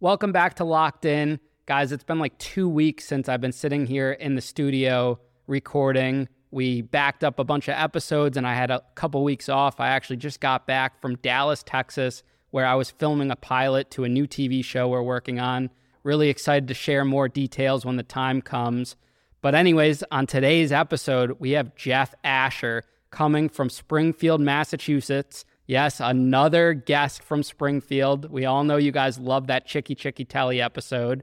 Welcome back to Locked In. Guys, it's been like two weeks since I've been sitting here in the studio recording. We backed up a bunch of episodes and I had a couple weeks off. I actually just got back from Dallas, Texas, where I was filming a pilot to a new TV show we're working on. Really excited to share more details when the time comes. But, anyways, on today's episode, we have Jeff Asher coming from Springfield, Massachusetts. Yes, another guest from Springfield. We all know you guys love that Chicky Chicky Telly episode.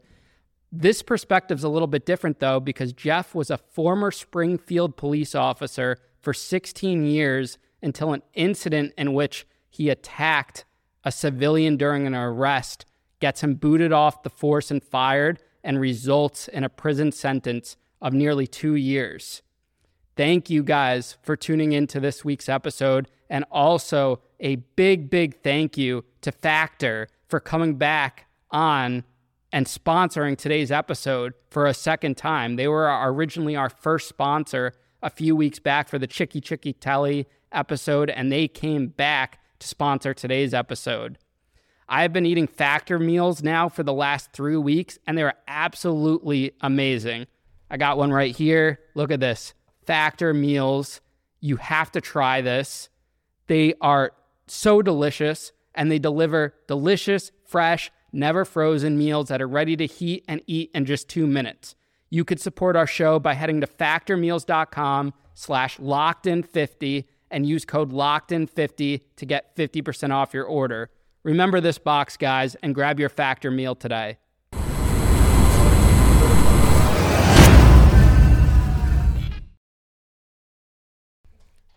This perspective's a little bit different though, because Jeff was a former Springfield police officer for 16 years until an incident in which he attacked a civilian during an arrest gets him booted off the force and fired and results in a prison sentence of nearly two years. Thank you guys for tuning in to this week's episode. And also a big, big thank you to Factor for coming back on and sponsoring today's episode for a second time. They were originally our first sponsor a few weeks back for the Chicky Chicky Telly episode, and they came back to sponsor today's episode. I've been eating Factor meals now for the last three weeks, and they're absolutely amazing. I got one right here. Look at this Factor meals. You have to try this. They are so delicious and they deliver delicious, fresh, never frozen meals that are ready to heat and eat in just two minutes. You could support our show by heading to factormeals.com slash locked50 and use code locked50 to get 50% off your order. Remember this box, guys, and grab your Factor meal today.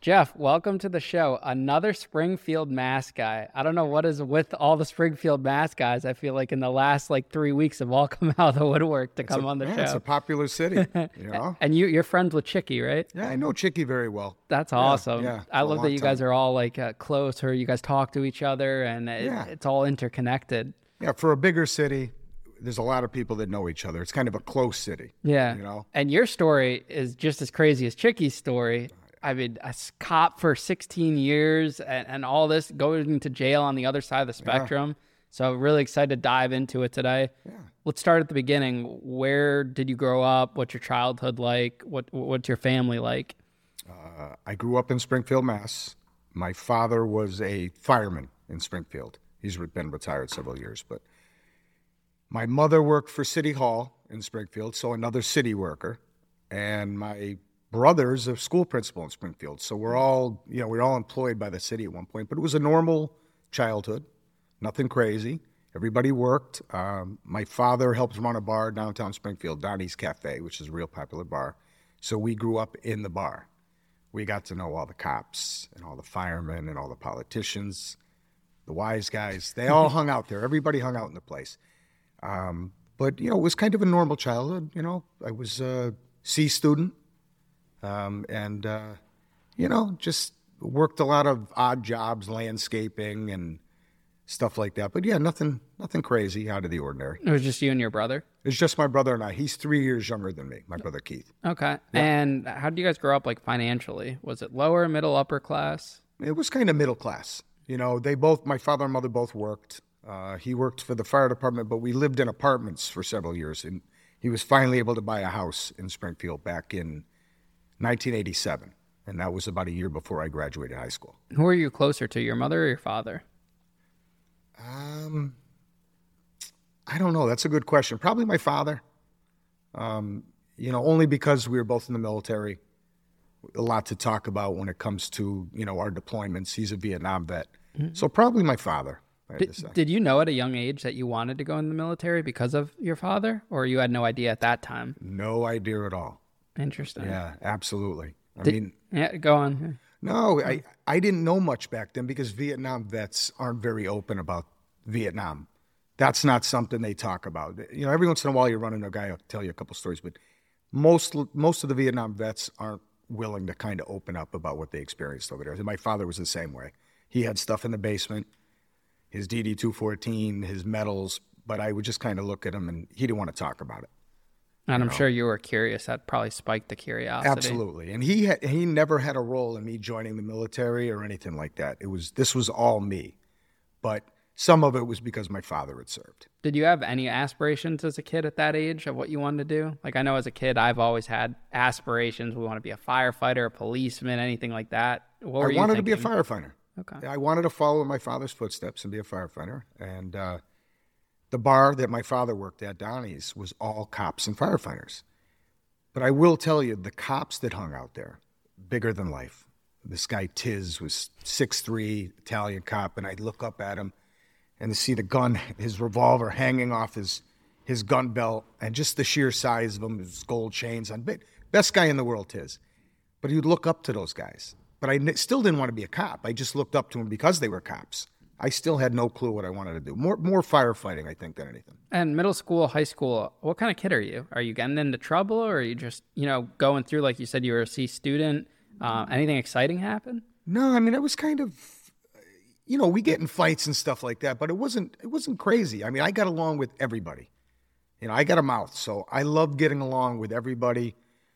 Jeff, welcome to the show. Another Springfield Mass guy. I don't know what is with all the Springfield Mass guys. I feel like in the last like three weeks have all come out of the woodwork to It's come a- on the yeah, show. It's a popular city, you know. and you, you're friends with Chicky, right? yeah, I know Chicky very well. That's awesome. yeah, I a love that you guys time. are all like uh, close, or you guys talk to each other, and it, Yeah. it's all interconnected. Yeah, for a bigger city, there's a lot of people that know each other. It's kind of a close city. Yeah. You know? And your story is just as crazy as Chicky's story. I mean, a cop for 16 years and, and all this going to jail on the other side of the spectrum. So really excited to dive into it today. Yeah. Let's start at the beginning. Where did you grow up? What's your childhood like? What What's your family like? Uh, I grew up in Springfield, Mass. My father was a fireman in Springfield. He's been retired several years, but my mother worked for City Hall in Springfield, so another city worker, and my brother's a school principal in Springfield. So we're all, you know, we we're all employed by the city at one point, but it was a normal childhood, nothing crazy. Everybody worked. Um, my father helped run a bar downtown Springfield, Donnie's Cafe, which is a real popular bar. So we grew up in the bar. We got to know all the cops and all the firemen and all the politicians, the wise guys. They all hung out there. Everybody hung out in the place. Um, but you know, it was kind of a normal childhood. You know, I was a C student, um, and uh, you know, just worked a lot of odd jobs, landscaping and stuff like that. But yeah, nothing, nothing crazy out of the ordinary. It was just you and your brother. It's just my brother and I. He's three years younger than me. My brother Keith. Okay. And how did you guys grow up like financially? Was it lower, middle, upper class? It was kind of middle class. You know, they both, my father and mother both worked. Uh, he worked for the fire department, but we lived in apartments for several years. And he was finally able to buy a house in Springfield back in 1987. And that was about a year before I graduated high school. Who are you closer to, your mother or your father? Um, I don't know. That's a good question. Probably my father. Um, you know, only because we were both in the military. A lot to talk about when it comes to you know our deployments. He's a Vietnam vet, so probably my father. I have to say. Did, did you know at a young age that you wanted to go in the military because of your father, or you had no idea at that time? No idea at all. Interesting. Yeah, absolutely. I Did- mean, Yeah, go on. no, I, I didn't know much back then because Vietnam vets aren't very open about Vietnam. That's not something they talk about. You know, every once in a while you run into a guy who'll tell you a couple stories, but most most of the Vietnam vets aren't willing to kind of open up about what they experienced over there. My father was the same way. He had stuff in the basement, his DD two fourteen, his medals, but I would just kind of look at him and he didn't want to talk about it. And I'm sure you were curious. That probably spiked the curiosity. Absolutely, and he had, he never had a role in me joining the military or anything like that. It was this was all me, but Some of it was because my father had served. Did you have any aspirations as a kid at that age of what you wanted to do? Like I know as a kid, I've always had aspirations. We want to be a firefighter, a policeman, anything like that. What were I wanted to be a firefighter. Okay. I wanted to follow in my father's footsteps and be a firefighter. And uh, the bar that my father worked at, Donnie's, was all cops and firefighters. But I will tell you, the cops that hung out there, bigger than life. This guy Tiz was 6'3", Italian cop, and I'd look up at him and see the gun, his revolver hanging off his his gun belt, and just the sheer size of him, his gold chains on. Be- Best guy in the world, Tiz. But you'd look up to those guys. But I still didn't want to be a cop. I just looked up to them because they were cops. I still had no clue what I wanted to do. More more firefighting, I think, than anything. And middle school, high school, what kind of kid are you? Are you getting into trouble, or are you just you know going through like you said you were a C student? Uh, anything exciting happen? No, I mean it was kind of, you know, we get in fights and stuff like that, but it wasn't it wasn't crazy. I mean, I got along with everybody. You know, I got a mouth, so I loved getting along with everybody.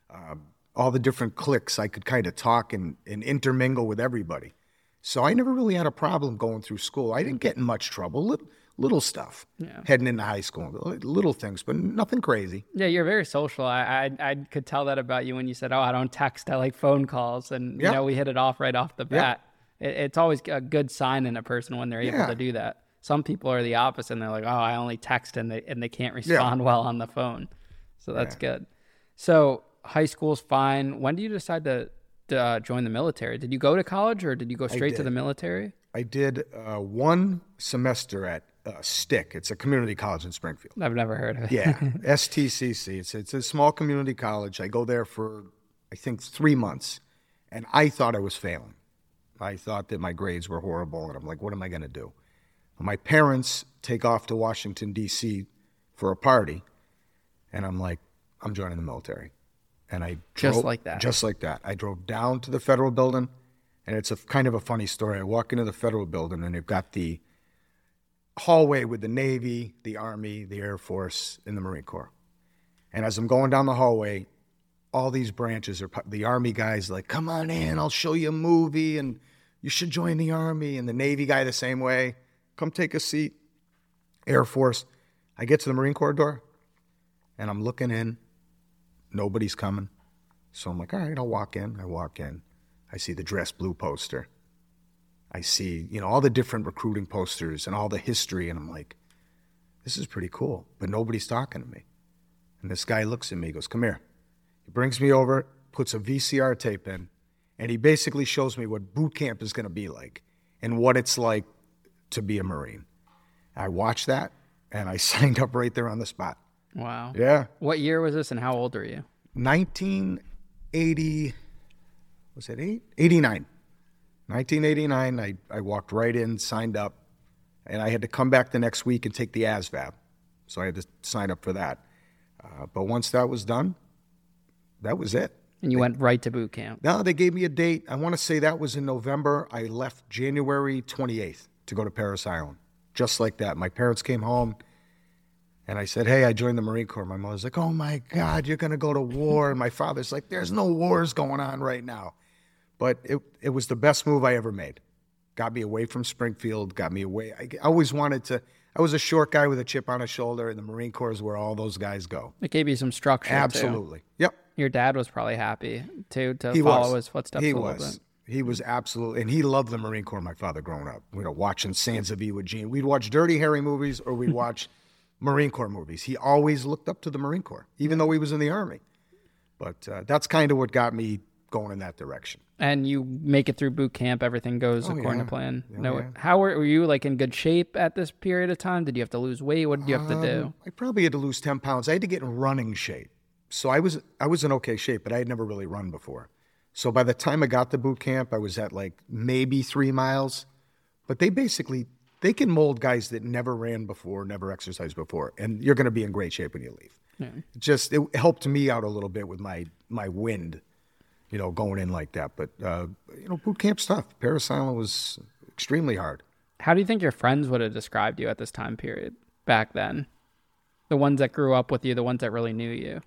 Uh, all the different cliques, I could kind of talk and, and intermingle with everybody. So I never really had a problem going through school. I didn't get in much trouble. Little, little stuff heading into high school, little things, but nothing crazy. Yeah, you're very social. I, I I could tell that about you when you said, "Oh, I don't text. I like phone calls," and you know we hit it off right off the bat. It, it's always a good sign in a person when they're able Yeah. to do that. Some people are the opposite, and they're like, "Oh, I only text," and they and they can't respond well on the phone. So that's good. So high school's fine. When do you decide to uh, join the military? Did you go to college or did you go straight to the military? I did uh, one semester at uh, Stick. It's a community college in Springfield. I've never heard of it. Yeah, STCC. It's it's a small community college. I go there for I think three months, and I thought I was failing. I thought that my grades were horrible, and I'm like, what am I going to do? My parents take off to Washington D.C. for a party, and I'm like, I'm joining the military, and I Just drove- like that. just like that. I drove down to the federal building, and it's a kind of a funny story. I walk into the federal building, and they've got the hallway with the Navy, the Army, the Air Force, and the Marine Corps. And as I'm going down the hallway, all these branches are the Army guys like, "Come on in, I'll show you a movie, and you should join the Army." And the Navy guy the same way, "Come take a seat." Air Force. I get to the Marine Corps door, and I'm looking in. Nobody's coming, so I'm like, "All right, I'll walk in." I walk in. I see the dress blue poster. I see, you know, all the different recruiting posters and all the history, and I'm like, this is pretty cool. But nobody's talking to me. And this guy looks at me, goes, Come here. He brings me over, puts a VCR tape in, and he basically shows me what boot camp is going to be like and what it's like to be a Marine. I watched that and I signed up right there on the spot. Wow. Yeah. What year was this and how old are you? 1980, was it eight? 89. 1989, I, I walked right in, signed up, and I had to come back the next week and take the ASVAB. So I had to sign up for that. Uh, but once that was done, that was it. And you went right to boot camp. No, they gave me a date. I want to say that was in November. I left January 28th to go to Parris Island. Just like that. My parents came home and I said, Hey, I joined the Marine Corps. My mother's like, Oh my God, you're going to go to war. And my father's like, There's no wars going on right now. But it, it was the best move I ever made. Got me away from Springfield, got me away. I, I always wanted to. I was a short guy with a chip on his shoulder, and the Marine Corps is where all those guys go. It gave you some structure. too. Absolutely. Yep. Your dad was probably happy too to He follow was. his footsteps He a was. bit. He was absolutely, and he loved the Marine Corps. My father, growing up, you know, watching Sands of Iwo Jima. We'd watch Dirty Harry movies, or we'd watch Marine Corps movies. He always looked up to the Marine Corps, even though he was in the Army. But uh, that's kind of what got me going in that direction. And you make it through boot camp. Everything goes according Oh, yeah. to plan. Oh, no, yeah. how were, were you like in good shape at this period of time? Did you have to lose weight? What did you have to do? Um, I probably had to lose ten pounds. I had to get in running shape. So I was I was in okay shape, but I had never really run before. So by the time I got to boot camp, I was at like maybe three miles. But they basically they can mold guys that never ran before, never exercised before, and you're going to be in great shape when you leave. It Just it helped me out a little bit with my my wind, you know, going in like that. But uh, you know, boot camp's tough. Parris Island was extremely hard. How do you think your friends would have described you at this time period back then? The ones that grew up with you, the ones that really knew you.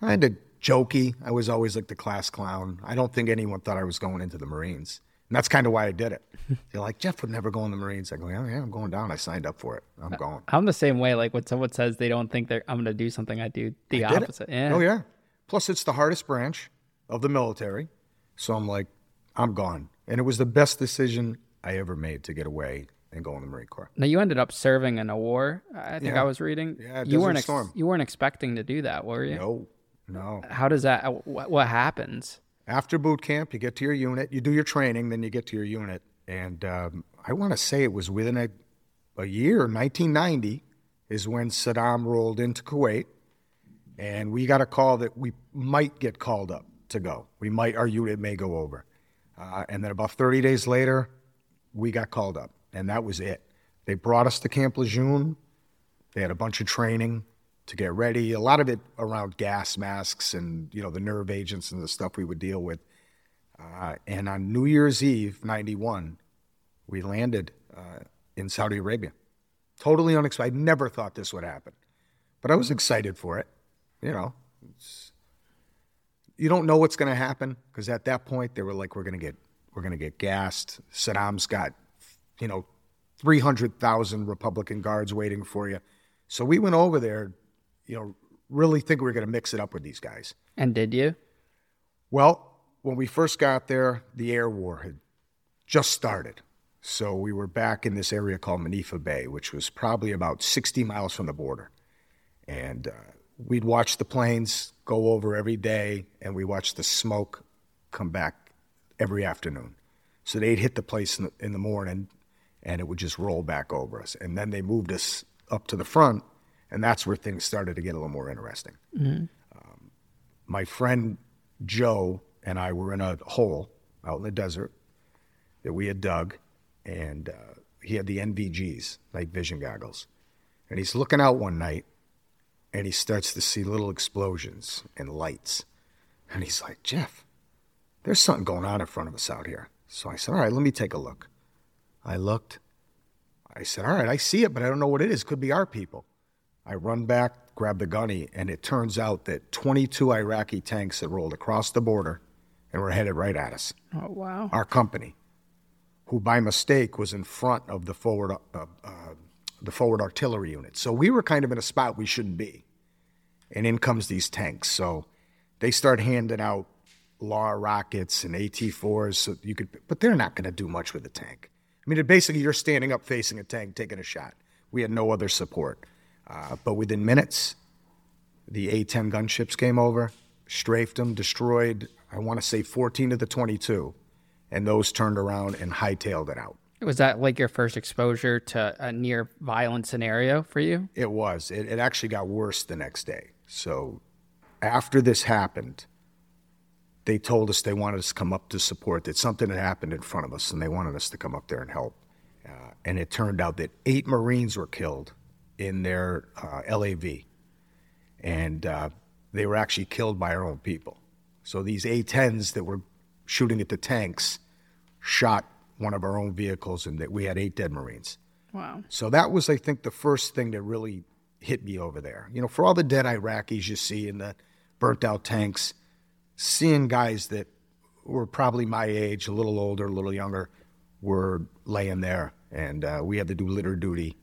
kind of jokey. I was always like the class clown. I don't think anyone thought I was going into the Marines. And that's kind of why I did it. They're like, Jeff would never go in the Marines. I go, yeah, yeah, I'm going down. I signed up for it. I'm going. I'm the same way. Like when someone says they don't think they're I'm going to do something, I do the it? opposite. Yeah. Oh yeah. Plus, it's the hardest branch of the military, so I'm like, I'm gone. And it was the best decision I ever made to get away and go in the Marine Corps. Now you ended up serving in a war. I think Yeah. I was reading. Yeah, you weren't ex- Storm. you weren't expecting to do that, were you? No, no. How does that? What, what happens? After boot camp, you get to your unit, you do your training, then you get to your unit. And um, I want to say it was within a, a year, 1990, is when Saddam rolled into Kuwait. And we got a call that we might get called up to go. We might, our unit may go over. Uh, and then about 30 days later, we got called up. And that was it. They brought us to Camp Lejeune. They had a bunch of training to get ready. A lot of it around gas masks and you know the nerve agents and the stuff we would deal with. Uh, and on New Year's Eve '91, we landed uh, in Saudi Arabia. Totally unexpected. I never thought this would happen, but I was excited for it. You know, you don't know what's going to happen because at that point they were like, "We're going to get, we're going to get gassed." Saddam's got, you know, three hundred thousand Republican guards waiting for you. So we went over there, you know, really think we were going to mix it up with these guys. And did you? Well, when we first got there, the air war had just started. So we were back in this area called Manifa Bay, which was probably about 60 miles from the border. And uh, we'd watch the planes go over every day, and we watched the smoke come back every afternoon. So they'd hit the place in the, in the morning, and it would just roll back over us. And then they moved us up to the front, and that's where things started to get a little more interesting my friend Joe and I were in a hole out in the desert that we had dug, and uh, he had the NVGs, night vision goggles. And he's looking out one night, and he starts to see little explosions and lights. And he's like, Jeff, there's something going on in front of us out here. So I said, All right, let me take a look. I looked. I said, All right, I see it, but I don't know what it is. Could be our people. I run back, grab the gunny, and it turns out that 22 Iraqi tanks had rolled across the border and were headed right at us. Oh wow. Our company, who by mistake was in front of the forward, uh, uh, the forward artillery unit. So we were kind of in a spot we shouldn't be. And in comes these tanks. So they start handing out LAW rockets and AT4s so you could, but they're not going to do much with a tank. I mean, basically, you're standing up facing a tank, taking a shot. We had no other support. Uh, but within minutes, the A 10 gunships came over, strafed them, destroyed, I want to say 14 of the 22, and those turned around and hightailed it out. Was that like your first exposure to a near violent scenario for you? It was. It, it actually got worse the next day. So after this happened, they told us they wanted us to come up to support, that something had happened in front of us, and they wanted us to come up there and help. Uh, and it turned out that eight Marines were killed in their uh, LAV. And uh, they were actually killed by our own people. So these A-10s that were shooting at the tanks shot one of our own vehicles, and that we had eight dead Marines. Wow. So that was, I think, the first thing that really hit me over there. You know, for all the dead Iraqis you see in the burnt out tanks, seeing guys that were probably my age, a little older, a little younger, were laying there, and uh, we had to do litter duty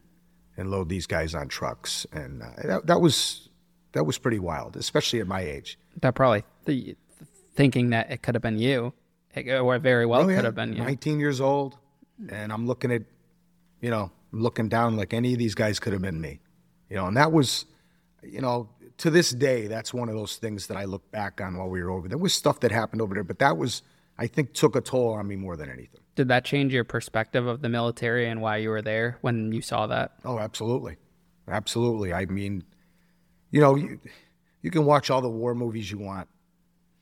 and load these guys on trucks, and uh, that, that was that was pretty wild, especially at my age. That probably th- thinking that it could have been you, it, or very well Oh, yeah. could have been you. 19 years old, and I'm looking at, you know, I'm looking down like any of these guys could have been me, you know, and that was, you know, to this day, that's one of those things that I look back on while we were over there. There was stuff that happened over there, but that was, I think, took a toll on me more than anything. Did that change your perspective of the military and why you were there when you saw that? Oh, absolutely. Absolutely. I mean, you know, you, you can watch all the war movies you want.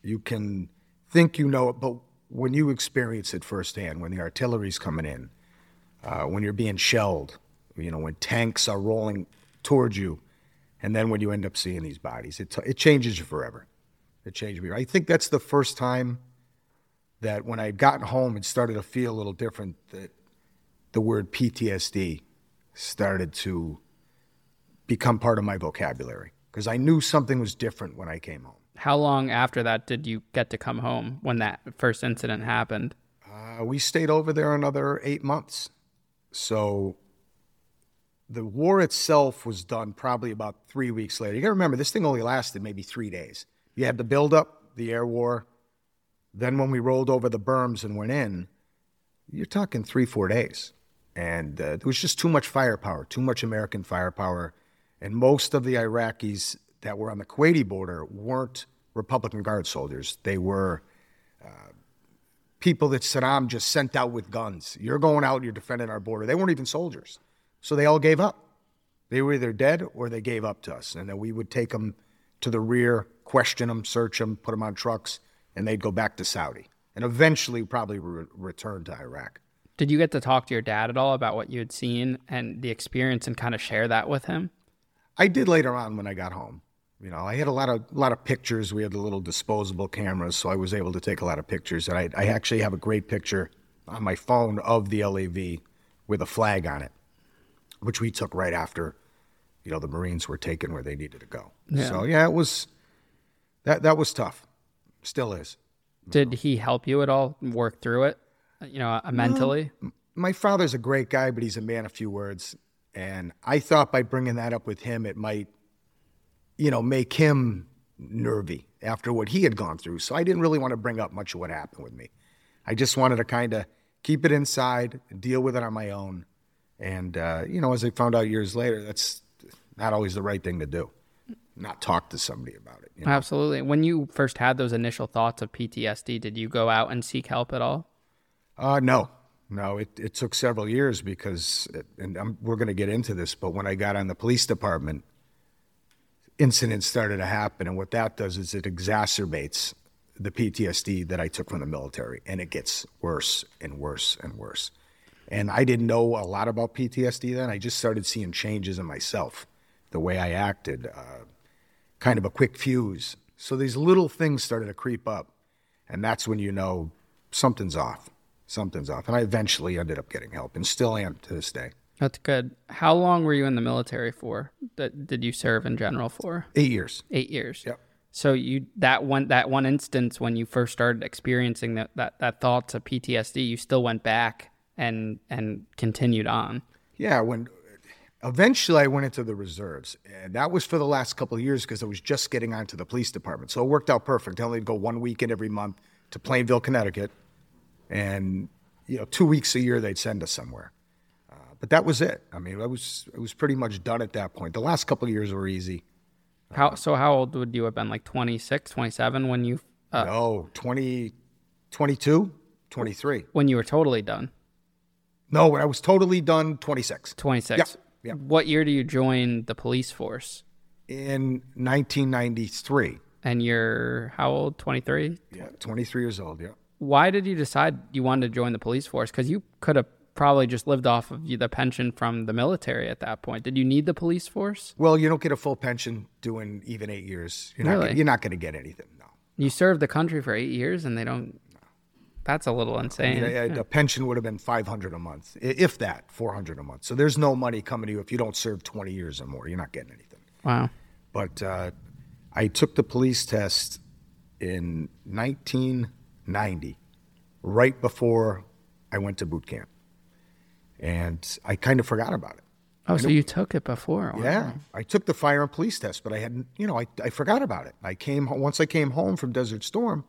You can think you know it, but when you experience it firsthand, when the artillery's coming in, uh, when you're being shelled, you know, when tanks are rolling towards you, and then when you end up seeing these bodies, it, it changes you forever. It changed me. I think that's the first time that when I had gotten home and started to feel a little different, that the word PTSD started to become part of my vocabulary because I knew something was different when I came home. How long after that did you get to come home when that first incident happened? Uh, we stayed over there another eight months. So the war itself was done probably about three weeks later. You got to remember, this thing only lasted maybe three days. You had the buildup, the air war. Then when we rolled over the berms and went in, you're talking three, four days. And uh, there was just too much firepower, too much American firepower. And most of the Iraqis that were on the Kuwaiti border weren't Republican Guard soldiers. They were uh, people that Saddam just sent out with guns. You're going out, you're defending our border. They weren't even soldiers. So they all gave up. They were either dead or they gave up to us. And then we would take them to the rear, question them, search them, put them on trucks, and they'd go back to Saudi. And eventually probably re- return to Iraq. Did you get to talk to your dad at all about what you had seen and the experience and kind of share that with him? I did later on when I got home. You know, I had a lot of a lot of pictures. We had the little disposable cameras, so I was able to take a lot of pictures. And I, I actually have a great picture on my phone of the LAV with a flag on it, which we took right after, you know, the Marines were taken where they needed to go. Yeah. So yeah, it was that that was tough. Still is. Did he help you at all work through it? You know, uh, mentally. My father's a great guy, but he's a man of few words. And I thought by bringing that up with him, it might, you know, make him nervy after what he had gone through. So I didn't really want to bring up much of what happened with me. I just wanted to kind of keep it inside, deal with it on my own. And, uh, you know, as I found out years later, that's not always the right thing to do. Not talk to somebody about it. You know? Absolutely. When you first had those initial thoughts of PTSD, did you go out and seek help at all? Uh, no, no. It, it took several years because, and I'm, we're going to get into this, but when I got on the police department, incidents started to happen. And what that does is it exacerbates the PTSD that I took from the military, and it gets worse and worse and worse. And I didn't know a lot about PTSD then. I just started seeing changes in myself, the way I acted, uh, kind of a quick fuse. So these little things started to creep up, and that's when you know something's off. Something's off. And I eventually ended up getting help, and still am to this day. That's good. How long were you in the military for? That did you serve in general for? Eight years. Eight years. Yep. So you that one that one instance when you first started experiencing that that, that thoughts of PTSD, you still went back and and continued on. Yeah, when eventually I went into the reserves, and that was for the last couple of years because I was just getting onto the police department. So it worked out perfect. I only go one weekend every month to Plainville, Connecticut, and you know, two weeks a year they'd send us somewhere. Uh, but that was it. I mean, I was I was pretty much done at that point. The last couple of years were easy. How so? How old would you have been? Like 26, 27 when you uh, No, 20, 22, 23. when you were totally done? No, when I was totally done, 26. Twenty six. Yep, What year do you join the police force? In 1993. And you're how old? Twenty three. Yeah, 23 years old, yeah. Why did you decide you wanted to join the police force? Because you could have probably just lived off of the pension from the military at that point. Did you need the police force? Well, you don't get a full pension doing even eight years. You're not, Really? gonna- you're not going to get anything, no. You served the country for eight years, and they don't. That's a little insane. Yeah, yeah, A pension would have been 500 a month, if that, 400 a month. So there's no money coming to you if you don't serve 20 years or more. You're not getting anything. Wow. But uh, I took the police test in 1990, right before I went to boot camp. And I kind of forgot about it. Oh, so you took it before? Yeah, I took the fire and police test, but I hadn't, you know, I, I forgot about it. I came once I came home from Desert Storm,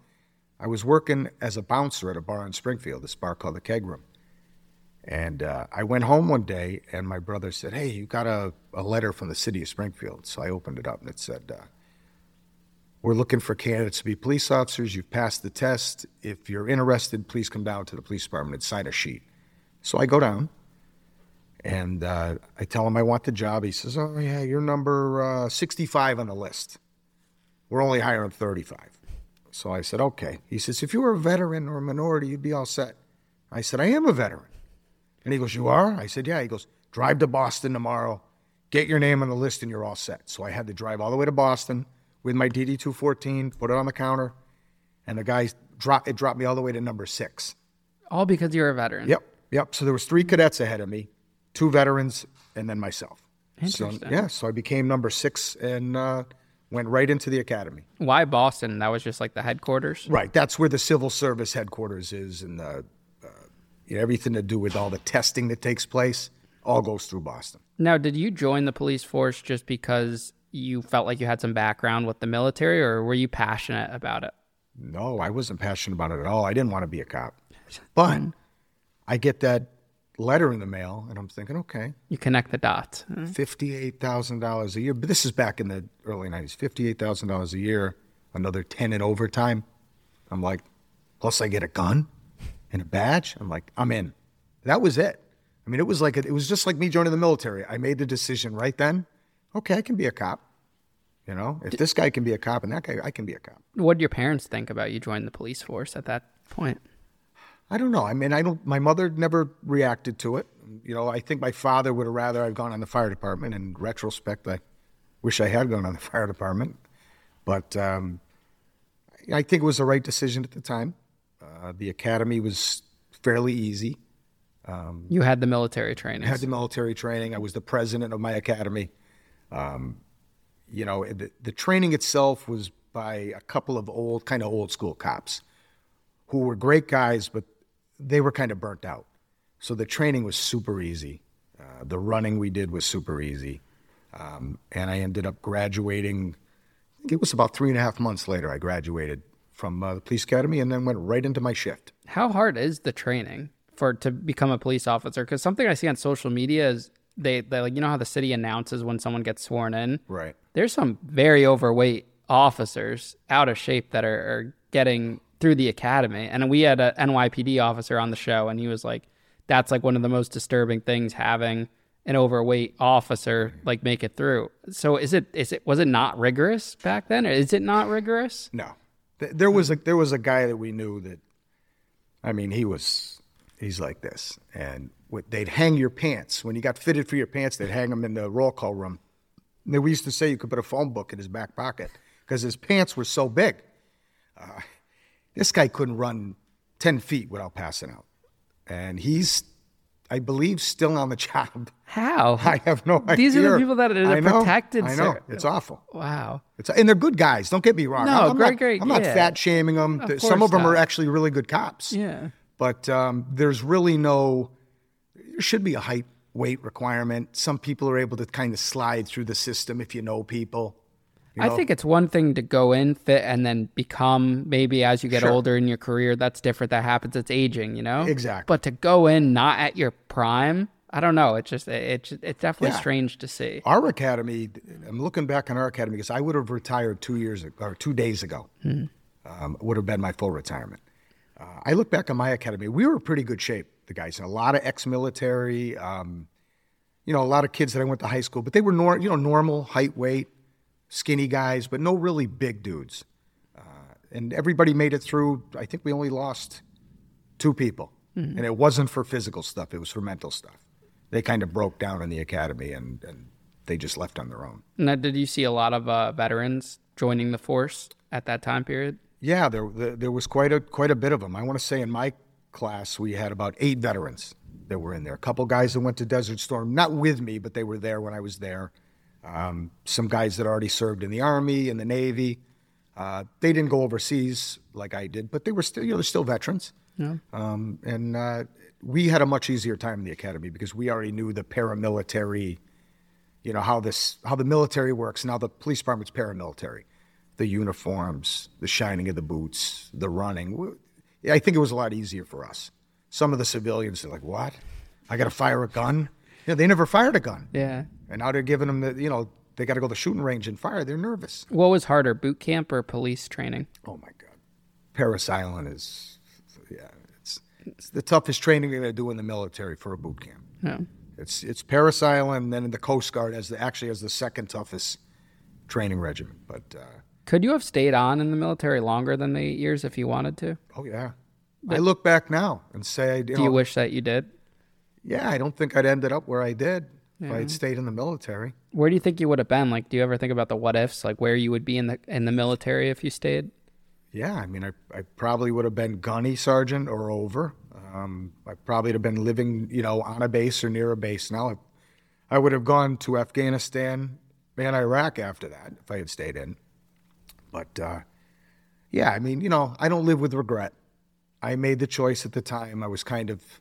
I was working as a bouncer at a bar in Springfield, this bar called the Keg Room. And uh, I went home one day, and my brother said, "Hey, you got a, a letter from the city of Springfield." So I opened it up, and it said, uh, "We're looking for candidates to be police officers. You've passed the test. If you're interested, please come down to the police department and sign a sheet." So I go down, and uh, I tell him I want the job. He says, "Oh yeah, you're number uh, 65 on the list. We're only hiring 35." So I said, "Okay." He says, "If you were a veteran or a minority, you'd be all set." I said, "I am a veteran." And he goes, "You are?" I said, "Yeah." He goes, "Drive to Boston tomorrow. Get your name on the list, and you're all set." So I had to drive all the way to Boston with my DD 214, put it on the counter, and the guy dropped it dropped me all the way to number six. All because you're a veteran. Yep, yep. So there was three cadets ahead of me, two veterans, and then myself. So Interesting. yeah, so I became number six and uh, went right into the academy. Why Boston? That was just like the headquarters. Right, that's where the civil service headquarters is, and the uh, everything to do with all the testing that takes place all goes through Boston. Now, did you join the police force just because you felt like you had some background with the military, or were you passionate about it? No, I wasn't passionate about it at all. I didn't want to be a cop. But I get that letter in the mail, and I'm thinking, okay, You connect the dots. Mm-hmm. fifty-eight thousand dollars a year. But this is back in the early '90s. Fifty-eight thousand dollars a year, another ten in overtime. I'm like, plus I get a gun and a badge. I'm like, I'm in. That was it. I mean, it was like a, it was just like me joining the military. I made the decision right then. Okay, I can be a cop. You know, if this guy can be a cop and that guy, I can be a cop. What did your parents think about you joining the police force at that point? I don't know. I mean, I don't. My mother never reacted to it. You know, I think my father would have rather I've gone on the fire department. In retrospect, I wish I had gone on the fire department, but um, I think it was the right decision at the time. Uh, the academy was fairly easy. You had the military training. I had the military training. I was the president of my academy. Um, you know, the, the training itself was by a couple of old, kind of old school cops who were great guys, but they were kind of burnt out. So the training was super easy. Uh, the running we did was super easy. Um, and I ended up graduating, I think it was about three and a half months later, I graduated from uh, the police academy and then went right into my shift. How hard is the training for to become a police officer? Because something I see on social media is they, they like you know how the city announces when someone gets sworn in. Right. There's some very overweight officers out of shape that are, are getting through the academy, and we had a NYPD officer on the show, and he was like, "That's like one of the most disturbing things having." an overweight officer like make it through. So is it is it was it not rigorous back then? Or is it not rigorous? No, there was a there was a guy that we knew that, I mean, he was he's like this, and they'd hang your pants when you got fitted for your pants. They'd hang them in the roll call room. And we used to say you could put a phone book in his back pocket because his pants were so big. Uh, this guy couldn't run ten feet without passing out, and he's, I believe, still on the job. How? I have no idea. These are the people that are I know, protected, I know sir. it's awful. Wow. It's, and they're good guys. Don't get me wrong. No, I'm great, not, great, I'm not yeah. fat shaming them. Of Some of them are actually really good cops. Yeah. But um, there's really no. There should be a height weight requirement. Some people are able to kind of slide through the system if you know people. You I think it's one thing to go in fit and then become maybe as you get Sure. older in your career. That's different. That happens. It's aging, you know. Exactly. But to go in not at your prime, I don't know. It's just it's it's definitely Yeah. strange to see. our academy. I'm looking back on our academy because I would have retired two years ago, or two days ago. Um, would have been my full retirement. Uh, I look back on my academy. We were in pretty good shape. The guys, a lot of ex-military. Um, you know, a lot of kids that I went to high school, but they were nor- you know normal height, weight, skinny guys, but no really big dudes. Uh, and everybody made it through. I think we only lost two people, and it wasn't for physical stuff; it was for mental stuff. They kind of broke down in the academy, and, and they just left on their own. Now, did you see a lot of uh, veterans joining the force at that time period? Yeah, there, there there was quite a quite a bit of them. I want to say in my class we had about eight veterans that were in there. A couple guys that went to Desert Storm, not with me, but they were there when I was there. Um, some guys that already served in the Army and the Navy. Uh, they didn't go overseas like I did, but they were still you know they're still veterans. Um, and uh, we had a much easier time in the academy because we already knew the paramilitary you know how this how the military works. Now the police department's paramilitary. The uniforms the shining of the boots the running. I think it was a lot easier for us. Some of the civilians are like what? I got to fire a gun? Yeah, they never fired a gun. Yeah. And now they're giving them the you know they got to go to the shooting range and fire they're nervous What was harder, boot camp or police training? oh my god parris island is yeah it's, it's the toughest training you're going to do in the military for a boot camp No. It's it's Parris Island, then the Coast Guard as the actually as the second toughest training regimen. But uh, Could you have stayed on in the military longer than the eight years if you wanted to? oh yeah, I look back now and say, you Do know, you wish that you did? yeah, I don't think I'd ended up where I did if I had stayed in the military. Where do you think you would have been? Like, do you ever think about the what ifs, like where you would be in the in the military if you stayed? Yeah, I mean, I, I probably would have been gunny sergeant or over. Um, I probably would have been living, you know, on a base or near a base. Now, I, I would have gone to Afghanistan and Iraq after that if I had stayed in. But uh, yeah, I mean, you know, I don't live with regret. I made the choice at the time. I was kind of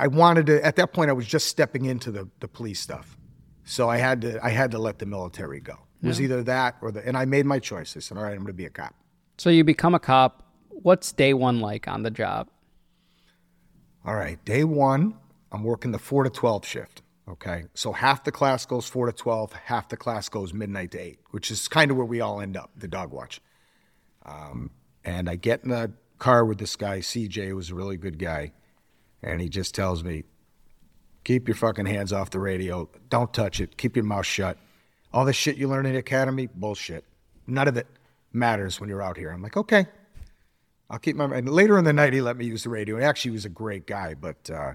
I wanted to. At that point, I was just stepping into the the police stuff, so I had to I had to let the military go. It was either that or the, and I made my choice. I said, all right, I'm going to be a cop. So you become a cop. What's day one like on the job? All right, day one, I'm working the four to twelve shift. Okay, so half the class goes four to twelve, half the class goes midnight to eight, which is kind of where we all end up. The dog watch. Um, and I get in the car with this guy, CJ, who was a really good guy, and he just tells me, "Keep your fucking hands off the radio. Don't touch it. Keep your mouth shut. All the shit you learn in the academy, bullshit. None of it matters when you're out here." I'm like, "Okay." I'll keep my. And later in the night, he let me use the radio. And actually, he was a great guy, but uh,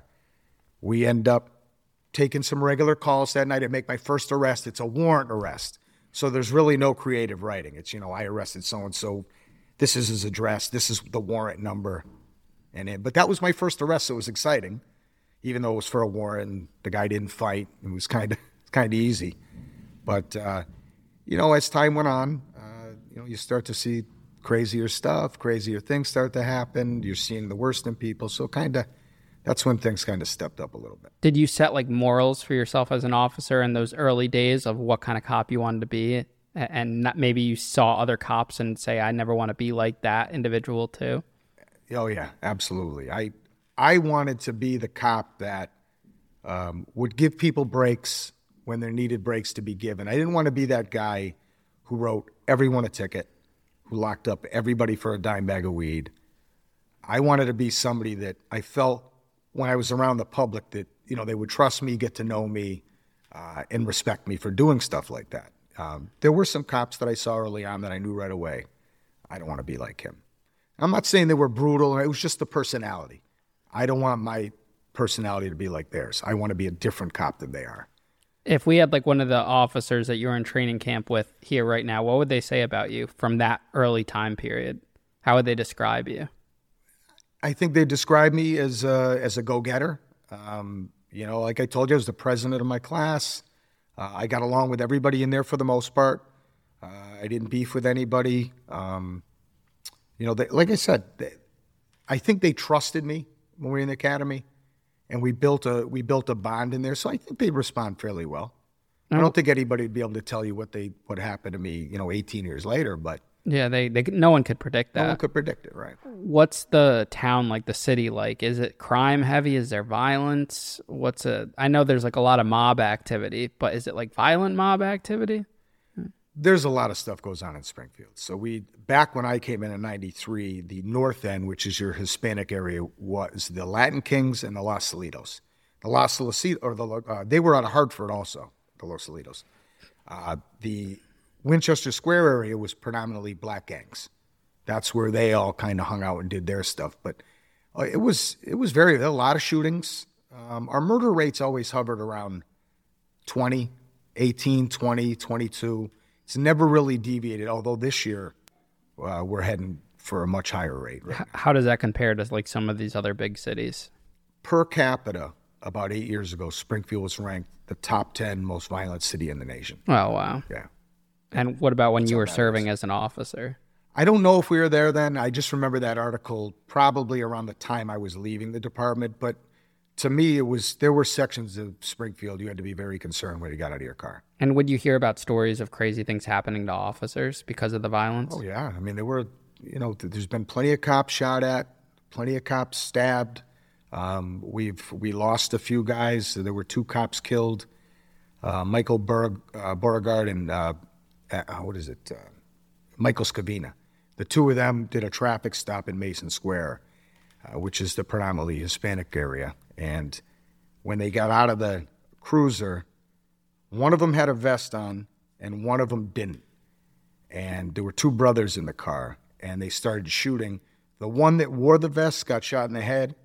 we end up taking some regular calls that night. I make my first arrest. It's a warrant arrest, so there's really no creative writing. It's you know I arrested so and so. This is his address. This is the warrant number, and it, but that was my first arrest. So it was exciting, even though it was for a warrant. The guy didn't fight. It was kind of kind of easy, but uh, you know as time went on, uh, you know you start to see crazier stuff, crazier things start to happen. You're seeing the worst in people. So kind of that's when things kind of stepped up a little bit. Did you set like morals for yourself as an officer in those early days of what kind of cop you wanted to be? And maybe you saw other cops and say, I never want to be like that individual too? Oh yeah, absolutely. I I wanted to be the cop that um, would give people breaks when there needed breaks to be given. I didn't want to be that guy who wrote everyone a ticket who locked up everybody for a dime bag of weed. I wanted to be somebody that I felt when I was around the public that you know they would trust me, get to know me, uh, and respect me for doing stuff like that. Um, there were some cops that I saw early on that I knew right away. I don't want to be like him. I'm not saying they were brutal. It was just the personality. I don't want my personality to be like theirs. I want to be a different cop than they are if we had like one of the officers that you're in training camp with here right now, what would they say about you from that early time period? How would they describe you? I think they describe me as a, as a go getter. Um, you know, like I told you, I was the president of my class. Uh, I got along with everybody in there for the most part. Uh, I didn't beef with anybody. Um, you know, they, like I said, they, I think they trusted me when we were in the academy and we built a we built a bond in there. So I think they respond fairly well. I don't think anybody would be able to tell you what they what happened to me, you know, 18 years later. But yeah, they, they no one could predict that. No one could predict it, right? What's the town like? The city like? Is it crime heavy? Is there violence? What's a? I know there's like a lot of mob activity, but is it like violent mob activity? There's a lot of stuff goes on in Springfield. So we back when I came in in '93, the north end, which is your Hispanic area, was the Latin Kings and the Los Solidos. The Los Solidos, or the uh, they were out of Hartford also, the Los Solidos. Uh, the Winchester Square area was predominantly black gangs. That's where they all kind of hung out and did their stuff. But uh, it was it was very a lot of shootings. Um, our murder rates always hovered around 20, 18, 20, 22 it's never really deviated. Although this year uh, we're heading for a much higher rate. Right How does that compare to like some of these other big cities? Per capita, about eight years ago, Springfield was ranked the top ten most violent city in the nation. Oh wow! Yeah. And what about when That's you were serving as an officer? I don't know if we were there then. I just remember that article probably around the time I was leaving the department, but to me, it was there were sections of Springfield you had to be very concerned when you got out of your car. And would you hear about stories of crazy things happening to officers because of the violence? Oh yeah, I mean there were, you know, there's been plenty of cops shot at, plenty of cops stabbed. Um, we've we lost a few guys. There were two cops killed, uh, Michael Berg, uh, Beauregard and uh, uh what is it, uh, Michael Scavina. The two of them did a traffic stop in Mason Square, uh, which is the predominantly Hispanic area and when they got out of the cruiser, one of them had a vest on and one of them didn't. And there were two brothers in the car, and they started shooting. The one that wore the vest got shot in the head,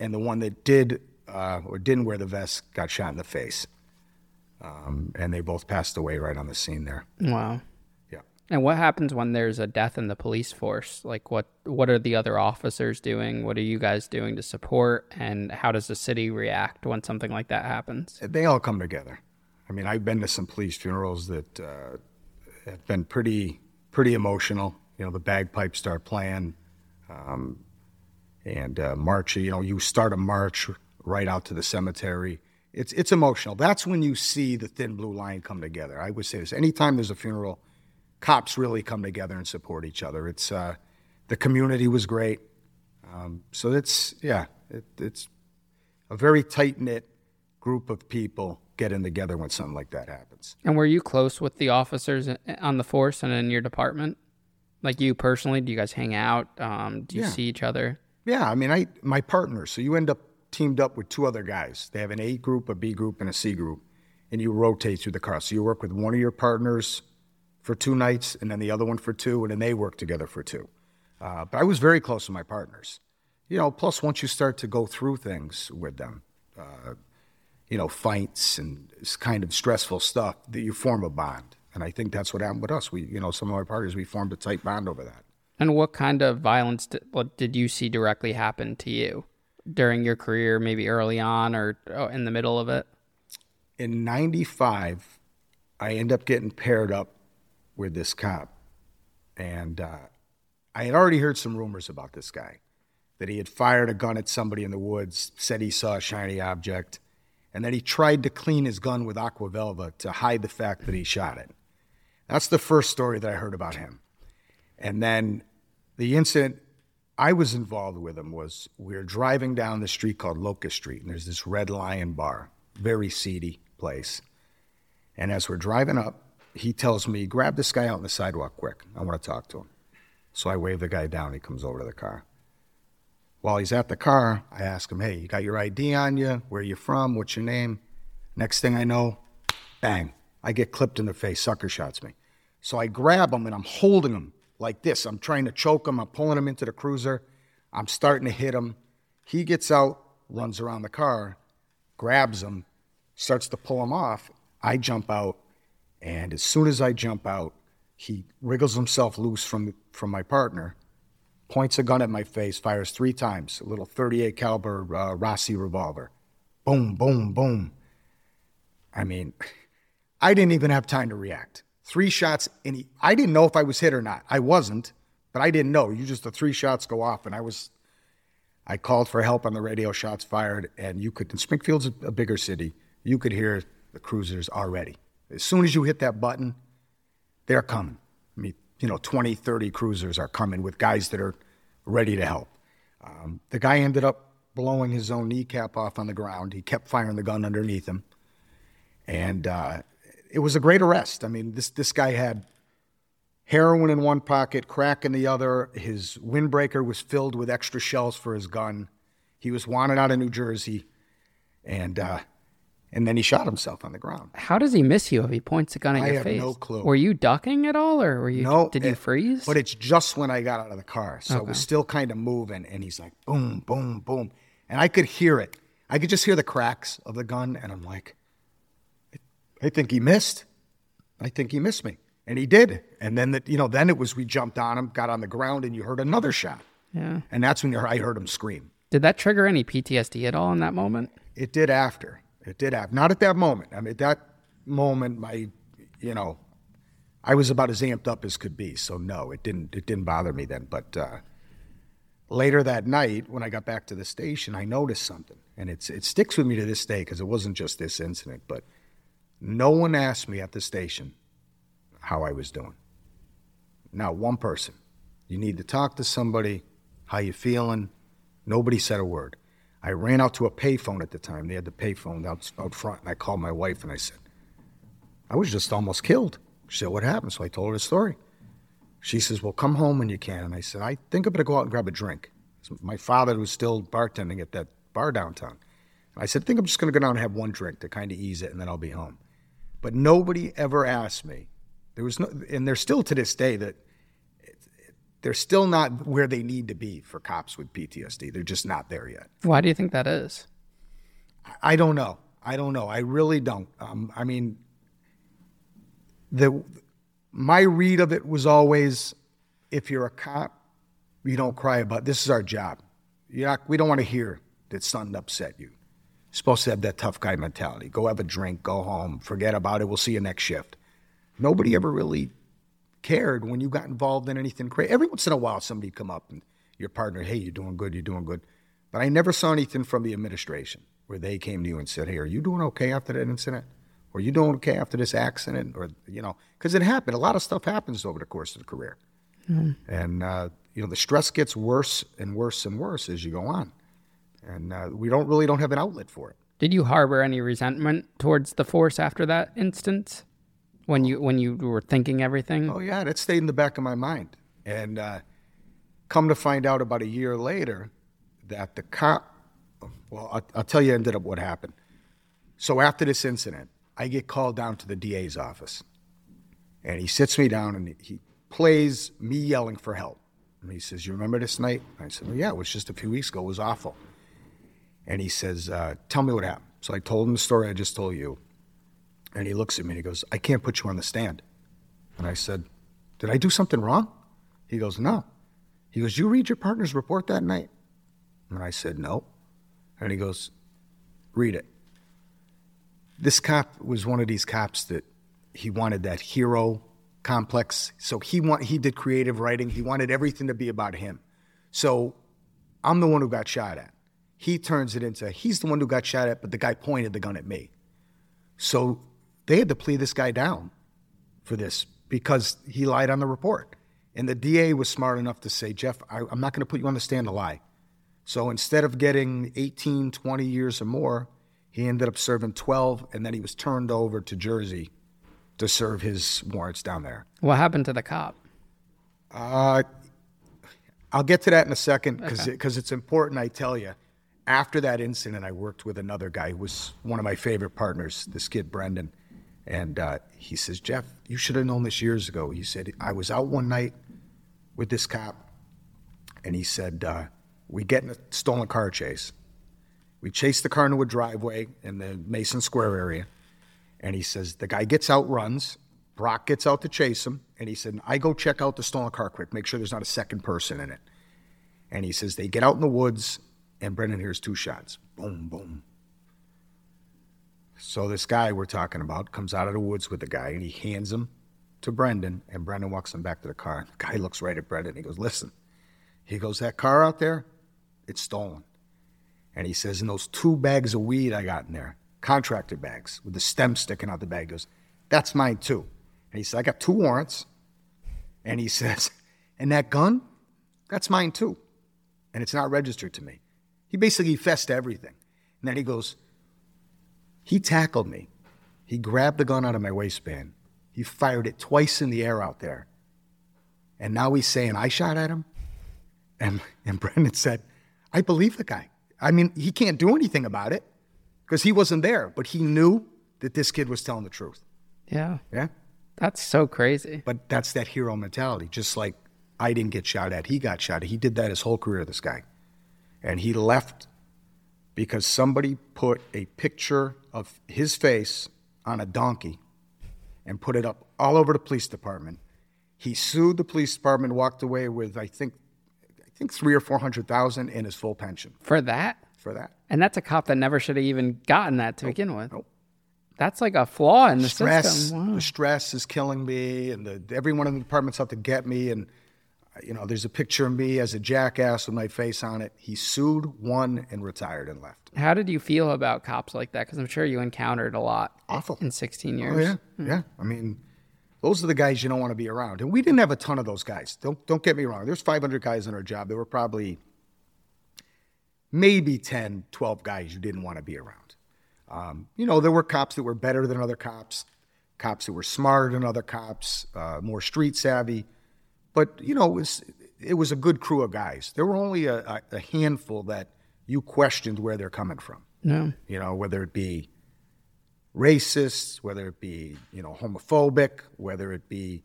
and the one that did uh, or didn't wear the vest got shot in the face. Um, and they both passed away right on the scene there. Wow. And what happens when there's a death in the police force? Like what what are the other officers doing? What are you guys doing to support and how does the city react when something like that happens? They all come together. I mean, I've been to some police funerals that uh, have been pretty pretty emotional. You know, the bagpipes start playing. Um, and uh, march. You know, you start a march right out to the cemetery. It's it's emotional. That's when you see the thin blue line come together. I would say this: anytime there's a funeral, cops really come together and support each other. It's uh, the community was great. Um, so it's yeah, it, it's a very tight knit group of people getting together when something like that happens. And were you close with the officers on the force and in your department? Like you personally, do you guys hang out? Um, do you Yeah. see each other? Yeah, I mean, I my partners. So you end up teamed up with two other guys. They have an A group, a B group, and a C group, and you rotate through the car. So you work with one of your partners for two nights, and then the other one for two, and then they work together for two. Uh, but I was very close to my partners. You know, plus once you start to go through things with them, uh, you know, fights and kind of stressful stuff, that you form a bond. And I think that's what happened with us. We, you know, some of our partners, we formed a tight bond over that. And what kind of violence did, what did you see directly happen to you during your career, maybe early on or oh, in the middle of it? in 95 i end up getting paired up with this cop. And uh, i had already heard some rumors about this guy that he had fired a gun at somebody in the woods said he saw a shiny object and that he tried to clean his gun with aqua velva to hide the fact that he shot it. That's the first story that i heard about him. And then the incident I was involved with him was we were driving down the street called Locust Street, and there's this Red Lion bar, very seedy place. And as we're driving up, he tells me, grab this guy out on the sidewalk quick. I want to talk to him. So I wave the guy down. He comes over to the car. While he's at the car, I ask him, hey, you got your ID on you? Where you from? What's your name? Next thing I know, bang, I get clipped in the face. Sucker shots me. So I grab him and I'm holding him like this. I'm trying to choke him. I'm pulling him into the cruiser. I'm starting to hit him. He gets out, runs around the car, grabs him, starts to pull him off. I jump out, and as soon as I jump out, he wriggles himself loose from from my partner, points a gun at my face, fires three times, a little 38 caliber uh, Rossi revolver. Boom, boom, boom. I mean, I didn't even have time to react. Three shots, and he, I didn't know if I was hit or not. I wasn't, but I didn't know. You just the three shots go off, and I was. I called for help on the radio. Shots fired, and you could. And Springfield's a, a bigger city. You could hear the cruisers already. As soon as you hit that button, they're coming. I mean, you know, 20, 30 cruisers are coming with guys that are ready to help. Um, the guy ended up blowing his own kneecap off on the ground. He kept firing the gun underneath him, and uh, it was a great arrest. I mean, this this guy had heroin in one pocket, crack in the other. His windbreaker was filled with extra shells for his gun. He was wanted out of New Jersey, and uh, and then he shot himself on the ground. How does he miss you if he points a gun at I your have face? no clue. Were you ducking at all, or were you? No, Did you freeze? But it's just when I got out of the car, so it was still kind of moving, and he's like, boom, boom, boom, and I could hear it. I could just hear the cracks of the gun, and I'm like, I think he missed. I think he missed me, and he did. And then, that, you know, then it was we jumped on him, got on the ground, and you heard another shot, yeah. and that's when you heard, I heard him scream. Did that trigger any PTSD at all in that moment? It did after. It did after. Not at that moment. I mean, at that moment, my, you know, I was about as amped up as could be. So no, it didn't. It didn't bother me then. But uh, later that night, when I got back to the station, I noticed something, and it's it sticks with me to this day because it wasn't just this incident. But no one asked me at the station how I was doing. Not one person. You need to talk to somebody. How you feeling? Nobody said a word. I ran out to a payphone at the time. They had the payphone out, out front, and I called my wife and I said, I was just almost killed. She said, What happened? So I told her the story. She says, Well, come home when you can. And I said, I think I'm going to go out and grab a drink. So my father was still bartending at that bar downtown. And I said, I think I'm just going to go down and have one drink to kind of ease it, and then I'll be home. But nobody ever asked me. There was no, and there's still to this day that they're still not where they need to be for cops with PTSD. They're just not there yet. Why do you think that is? I don't know. I don't know. I really don't. Um, I mean, the my read of it was always, if you're a cop, you don't cry about this is our job. Not, we don't want to hear that something upset you. You're supposed to have that tough guy mentality. Go have a drink, go home, forget about it. We'll see you next shift. Nobody ever really cared when you got involved in anything crazy. Every once in a while, somebody come up and your partner, hey, you're doing good, you're doing good. But I never saw anything from the administration where they came to you and said, hey, are you doing okay after that incident? Or are you doing okay after this accident? Or, you know, because it happened. A lot of stuff happens over the course of the career. Mm. And, uh, you know, the stress gets worse and worse and worse as you go on. And uh, we don't really don't have an outlet for it. Did you harbor any resentment towards the force after that instance? When you when you were thinking everything? Oh yeah, that stayed in the back of my mind. And uh, come to find out about a year later that the cop, well, I'll, I'll tell you ended up what happened. So after this incident, I get called down to the DA's office. And he sits me down and he plays me yelling for help. And he says, You remember this night? I said, well, Yeah, it was just a few weeks ago. It was awful. And he says, uh, Tell me what happened. So I told him the story I just told you. And he looks at me and he goes, I can't put you on the stand. And I said, Did I do something wrong? He goes, No. He goes, You read your partner's report that night? And I said, No. And he goes, Read it. This cop was one of these cops that he wanted that hero complex. So he want, he did creative writing. He wanted everything to be about him. So I'm the one who got shot at. He turns it into he's the one who got shot at, but the guy pointed the gun at me. So they had to plea this guy down for this because he lied on the report. And the DA was smart enough to say, Jeff, I, am not going to put you on the stand to lie. So instead of getting 18, 20 years or more, he ended up serving 12, and then he was turned over to Jersey to serve his warrants down there. What happened to the cop? Uh, I'll get to that in a second because okay. it, it's important I tell you. After that incident, I worked with another guy who was one of my favorite partners, this kid, Brendan. And uh, he says, Jeff, you should have known this years ago. He said, I was out one night with this cop, and he said, uh, We get in a stolen car chase. We chase the car into a driveway in the Mason Square area. And he says, The guy gets out, runs. Brock gets out to chase him. And he said, I go check out the stolen car quick, make sure there's not a second person in it. And he says, They get out in the woods, and Brendan hears two shots boom, boom. So this guy we're talking about comes out of the woods with the guy and he hands him to Brendan and Brendan walks him back to the car. The guy looks right at Brendan. And he goes, "Listen." He goes, "That car out there, it's stolen." And he says, And those two bags of weed I got in there, contractor bags with the stem sticking out the bag, goes, that's mine too." And he says, "I got two warrants." And he says, "And that gun, that's mine too." And it's not registered to me. He basically fessed everything. And then he goes, he tackled me. He grabbed the gun out of my waistband. He fired it twice in the air out there. And now he's saying I shot at him. And, and Brendan said, I believe the guy. I mean, he can't do anything about it because he wasn't there, but he knew that this kid was telling the truth. Yeah. Yeah. That's so crazy. But that's that hero mentality. Just like I didn't get shot at, he got shot at. He did that his whole career, this guy. And he left because somebody put a picture of his face on a donkey and put it up all over the police department. He sued the police department, walked away with I think I think three or four hundred thousand in his full pension. For that? For that. And that's a cop that never should have even gotten that to nope. begin with. Nope. That's like a flaw in the stress, system. Wow. The stress is killing me, and the, everyone in the department's out to get me, and you know, there's a picture of me as a jackass with my face on it. He sued, won, and retired and left. How did you feel about cops like that? Because I'm sure you encountered a lot. Awful. In 16 years. Oh, yeah. Hmm. Yeah. I mean, those are the guys you don't want to be around. And we didn't have a ton of those guys. Don't, don't get me wrong. There's 500 guys in our job. There were probably maybe 10, 12 guys you didn't want to be around. Um, you know, there were cops that were better than other cops, cops that were smarter than other cops, uh, more street savvy but you know, it was it was a good crew of guys. There were only a, a handful that you questioned where they're coming from. No, you know, whether it be racist, whether it be you know homophobic, whether it be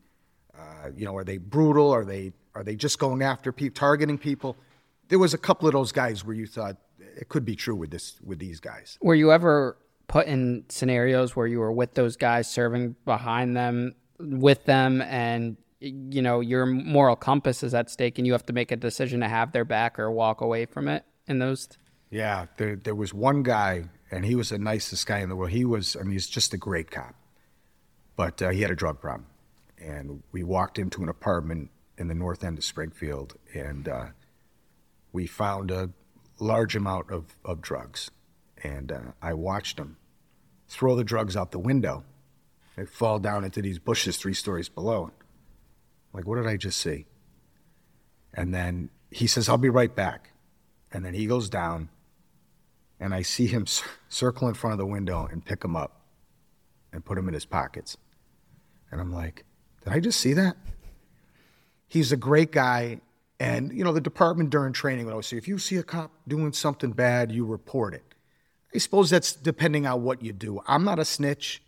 uh, you know, are they brutal? Are they are they just going after people, targeting people? There was a couple of those guys where you thought it could be true with this with these guys. Were you ever put in scenarios where you were with those guys, serving behind them, with them, and you know your moral compass is at stake and you have to make a decision to have their back or walk away from it in those yeah there, there was one guy and he was the nicest guy in the world he was i mean he's just a great cop but uh, he had a drug problem and we walked into an apartment in the north end of springfield and uh, we found a large amount of, of drugs. And uh, I watched him throw the drugs out the window. They fall down into these bushes three stories below. Like, what did I just see? And then he says, I'll be right back. And then he goes down, and I see him circle in front of the window and pick him up and put him in his pockets. And I'm like, did I just see that? He's a great guy. And, you know, the department during training would always say, if you see a cop doing something bad, you report it. I suppose that's depending on what you do. I'm not a snitch.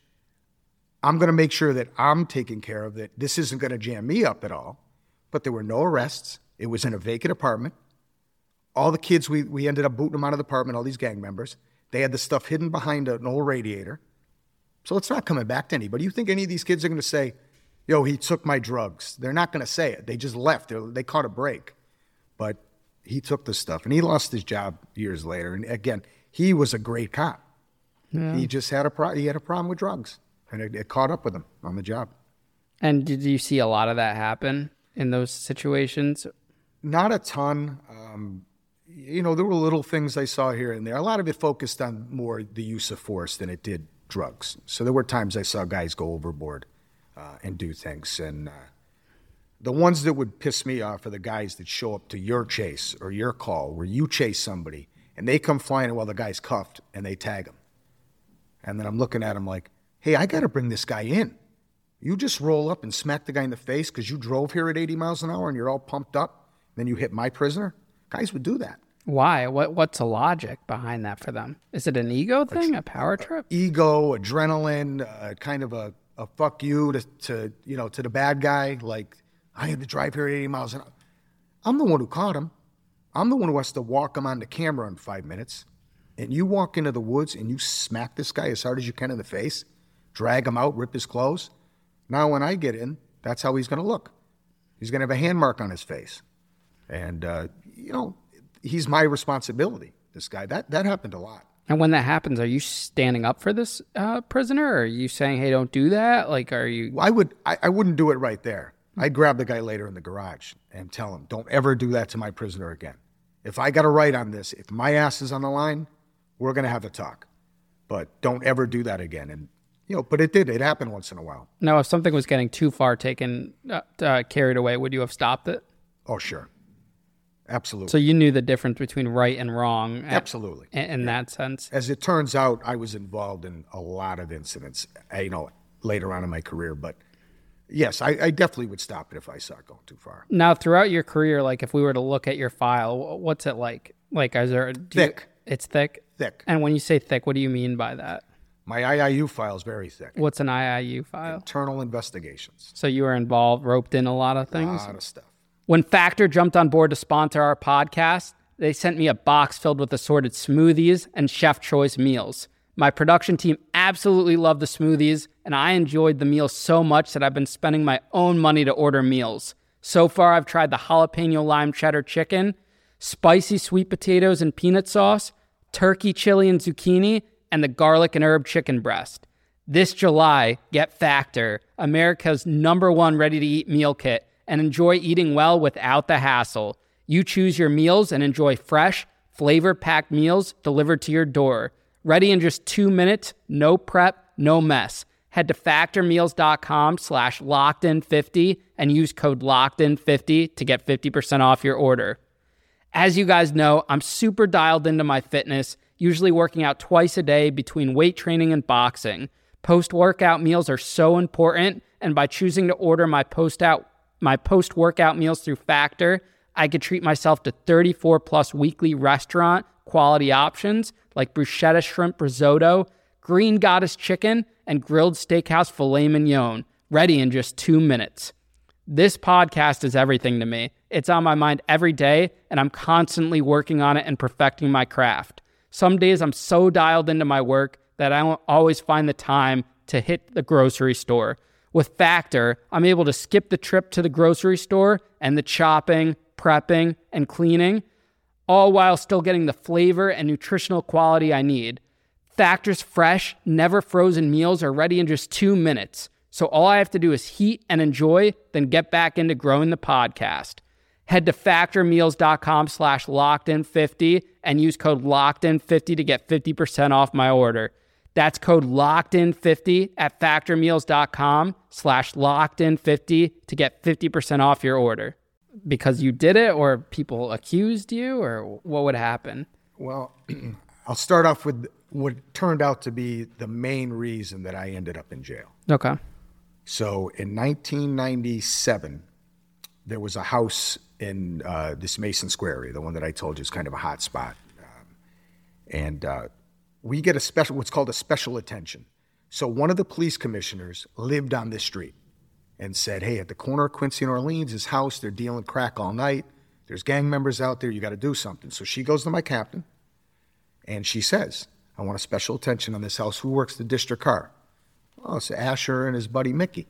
I'm going to make sure that I'm taken care of, that this isn't going to jam me up at all. But there were no arrests. It was in a vacant apartment. All the kids, we, we ended up booting them out of the apartment, all these gang members. They had the stuff hidden behind an old radiator. So it's not coming back to anybody. You think any of these kids are going to say, yo, he took my drugs? They're not going to say it. They just left. They're, they caught a break. But he took the stuff and he lost his job years later. And again, he was a great cop. Yeah. He just had a pro- he had a problem with drugs, and it, it, caught up with him on the job. And did you see a lot of that happen in those situations? Not a ton. Um, you know, there were little things I saw here and there. A lot of it focused on more the use of force than it did drugs. So there were times I saw guys go overboard uh, and do things. And uh, the ones that would piss me off are the guys that show up to your chase or your call where you chase somebody and they come flying while the guy's cuffed and they tag him. And then I'm looking at him like, hey, I got to bring this guy in. You just roll up and smack the guy in the face because you drove here at 80 miles an hour and you're all pumped up. Then you hit my prisoner. Guys would do that. Why? What What's the logic behind that for them? Is it an ego thing, a power trip? Ego, adrenaline, uh, kind of a, a fuck you to, to you know to the bad guy. Like I had to drive here at 80 miles an hour. I'm the one who caught him. I'm the one who has to walk him on the camera in five minutes. And you walk into the woods and you smack this guy as hard as you can in the face, drag him out, rip his clothes. Now, when I get in, that's how he's going to look. He's going to have a hand mark on his face. And, uh, you know, he's my responsibility, this guy. That, that happened a lot. And when that happens, are you standing up for this uh, prisoner? Or are you saying, hey, don't do that? Like, are you. Well, I, would, I, I wouldn't do it right there. I'd grab the guy later in the garage and tell him, don't ever do that to my prisoner again. If I got a right on this, if my ass is on the line, we're going to have a talk. But don't ever do that again. And, you know, but it did. It happened once in a while. Now, if something was getting too far taken, uh, uh, carried away, would you have stopped it? Oh, sure. Absolutely. So you knew the difference between right and wrong. At, Absolutely. In, in yeah. that sense. As it turns out, I was involved in a lot of incidents, uh, you know, later on in my career, but yes, I, I, definitely would stop it if I saw it going too far. Now, throughout your career, like if we were to look at your file, what's it like? Like, is there thick? You, it's thick. Thick. And when you say thick, what do you mean by that? My IIU file is very thick. What's an IIU file? Internal investigations. So you were involved, roped in a lot of things. A lot of stuff. When Factor jumped on board to sponsor our podcast, they sent me a box filled with assorted smoothies and chef choice meals. My production team absolutely loved the smoothies, and I enjoyed the meals so much that I've been spending my own money to order meals. So far, I've tried the jalapeno lime cheddar chicken, spicy sweet potatoes and peanut sauce, turkey chili and zucchini, and the garlic and herb chicken breast. This July, get Factor, America's number one ready to eat meal kit, and enjoy eating well without the hassle. You choose your meals and enjoy fresh, flavor packed meals delivered to your door. Ready in just two minutes, no prep, no mess. Head to factormeals.com slash locked50 and use code locked50 to get 50% off your order. As you guys know, I'm super dialed into my fitness, usually working out twice a day between weight training and boxing. Post workout meals are so important, and by choosing to order my post out my post workout meals through Factor, I could treat myself to 34 plus weekly restaurant quality options like bruschetta shrimp risotto, green goddess chicken, and grilled steakhouse filet mignon, ready in just two minutes. This podcast is everything to me. It's on my mind every day, and I'm constantly working on it and perfecting my craft. Some days I'm so dialed into my work that I don't always find the time to hit the grocery store. With Factor, I'm able to skip the trip to the grocery store and the chopping, prepping, and cleaning all while still getting the flavor and nutritional quality I need. Factor's fresh, never frozen meals are ready in just two minutes. So all I have to do is heat and enjoy, then get back into growing the podcast. Head to factormeals.com slash locked in 50 and use code locked in 50 to get 50% off my order. That's code locked in 50 at factormeals.com slash locked in 50 to get 50% off your order. Because you did it or people accused you or what would happen? Well, I'll start off with what turned out to be the main reason that I ended up in jail. Okay. So in 1997, there was a house in uh, this Mason Square area, the one that I told you is kind of a hot spot. Um, and uh, we get a special, what's called a special attention. So one of the police commissioners lived on this street and said, Hey, at the corner of Quincy and Orleans, his house, they're dealing crack all night. There's gang members out there. You got to do something. So she goes to my captain and she says, I want a special attention on this house. Who works the district car? Oh, it's Asher and his buddy Mickey.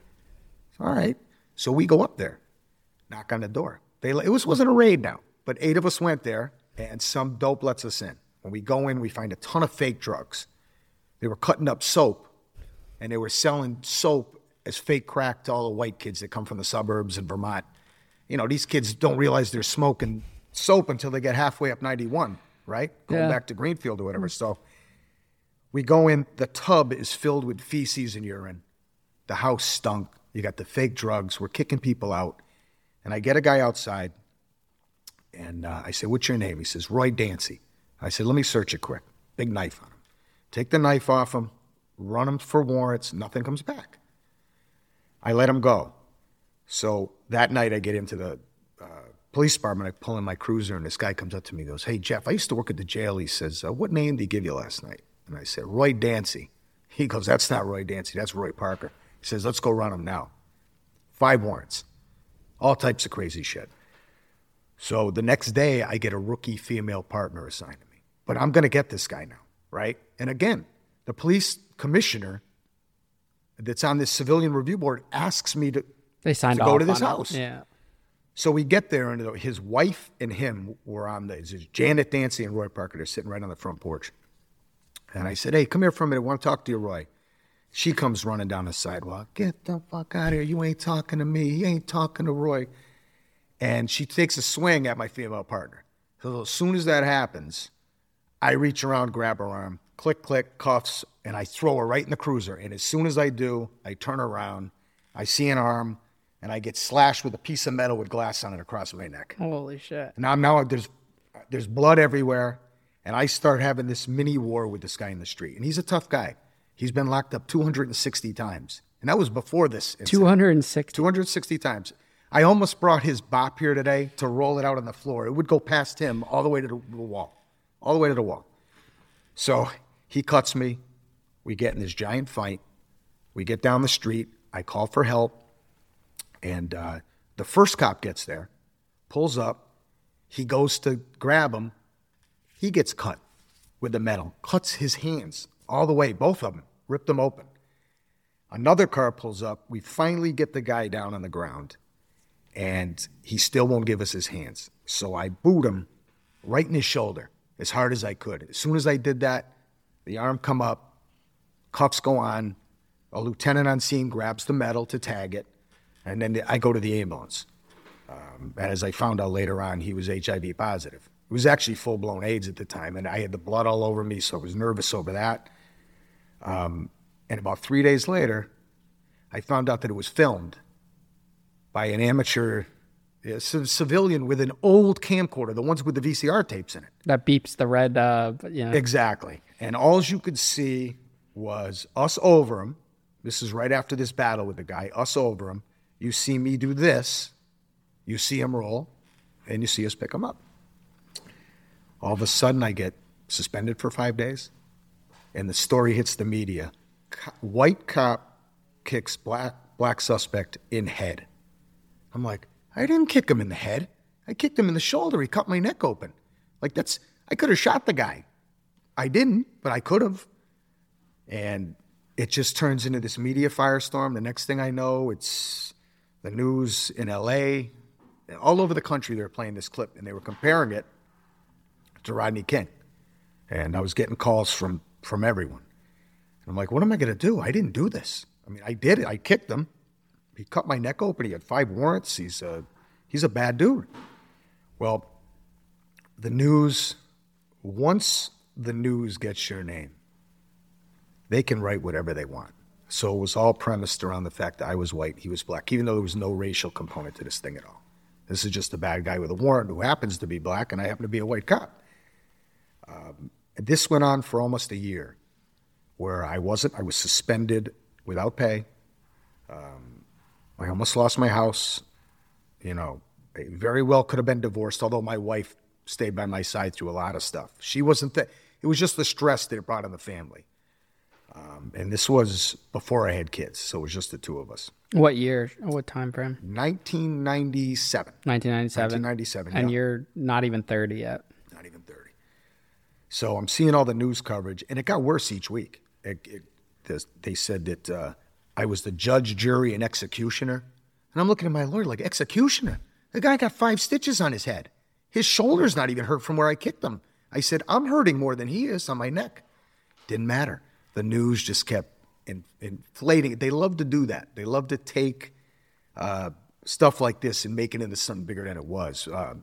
All right. So we go up there, knock on the door. They, it was, wasn't a raid now, but eight of us went there, and some dope lets us in. When we go in, we find a ton of fake drugs. They were cutting up soap, and they were selling soap as fake crack to all the white kids that come from the suburbs in Vermont. You know, these kids don't realize they're smoking soap until they get halfway up 91, right? Going Yeah. back to Greenfield or whatever. So we go in, the tub is filled with feces and urine. The house stunk. You got the fake drugs. We're kicking people out. And I get a guy outside, and uh, I say, What's your name? He says, Roy Dancy. I said, Let me search it quick. Big knife on him. Take the knife off him, run him for warrants. Nothing comes back. I let him go. So that night, I get into the uh, police department. I pull in my cruiser, and this guy comes up to me and goes, Hey, Jeff, I used to work at the jail. He says, uh, What name did he give you last night? And I said, Roy Dancy. He goes, That's not Roy Dancy. That's Roy Parker. He says, Let's go run him now. Five warrants, all types of crazy shit. So the next day, I get a rookie female partner assigned to me. But I'm going to get this guy now, right? And again, the police commissioner that's on this civilian review board asks me to They signed To go to this on it. house. Yeah. so we get there, and his wife and him were on the. Janet Dancy and Roy Parker. They're sitting right on the front porch. And I said, "Hey, come here for a minute. I want to talk to you, Roy." She comes running down the sidewalk. Get the fuck out of here! You ain't talking to me. You ain't talking to Roy. And she takes a swing at my female partner. So as soon as that happens, I reach around, grab her arm, click, click, cuffs, and I throw her right in the cruiser. And as soon as I do, I turn around, I see an arm, and I get slashed with a piece of metal with glass on it across my neck. Holy shit. And I'm now there's there's blood everywhere, and I start having this mini war with this guy in the street. And he's a tough guy. He's been locked up 260 times, and that was before this. incident. 260. 260 times. I almost brought his BOP here today to roll it out on the floor. It would go past him all the way to the wall, all the way to the wall. So he cuts me. We get in this giant fight. We get down the street. I call for help. And uh, the first cop gets there, pulls up. He goes to grab him. He gets cut with the metal, cuts his hands all the way, both of them, ripped them open. Another car pulls up. We finally get the guy down on the ground, and he still won't give us his hands. So I boot him right in his shoulder as hard as I could. As soon as I did that, the arm come up, cuffs go on. A lieutenant on scene grabs the metal to tag it, and then I go to the ambulance. Um, and as I found out later on, he was HIV positive. It was actually full blown AIDS at the time, and I had the blood all over me, so I was nervous over that. Um, and about three days later, I found out that it was filmed by an amateur civilian with an old camcorder, the ones with the VCR tapes in it. That beeps the red. Uh, yeah. Exactly. And all you could see was us over him. This is right after this battle with the guy, us over him. You see me do this, you see him roll, and you see us pick him up. All of a sudden, I get suspended for five days, and the story hits the media. White cop kicks black black suspect in head. I'm like, I didn't kick him in the head. I kicked him in the shoulder. He cut my neck open. Like that's I could have shot the guy. I didn't, but I could have. And it just turns into this media firestorm. The next thing I know, it's the news in LA. All over the country, they were playing this clip and they were comparing it to Rodney King. And I was getting calls from, from everyone. And I'm like, what am I going to do? I didn't do this. I mean, I did it. I kicked him. He cut my neck open. He had five warrants. He's a, he's a bad dude. Well, the news, once the news gets your name, they can write whatever they want. So it was all premised around the fact that I was white, he was black, even though there was no racial component to this thing at all. This is just a bad guy with a warrant who happens to be black, and I happen to be a white cop. Um, this went on for almost a year, where I wasn't. I was suspended without pay. Um, I almost lost my house. You know, I very well could have been divorced, although my wife stayed by my side through a lot of stuff. She wasn't that. It was just the stress that it brought on the family. Um, and this was before I had kids, so it was just the two of us. What year? What time frame? 1997. 1997. 1997. And yeah. you're not even 30 yet. Not even 30. So I'm seeing all the news coverage, and it got worse each week. It, it, this, they said that uh, I was the judge, jury, and executioner. And I'm looking at my lawyer like, executioner? The guy got five stitches on his head. His shoulder's not even hurt from where I kicked him. I said, I'm hurting more than he is on my neck. Didn't matter. The news just kept in, inflating. They love to do that. They love to take uh, stuff like this and make it into something bigger than it was. Uh,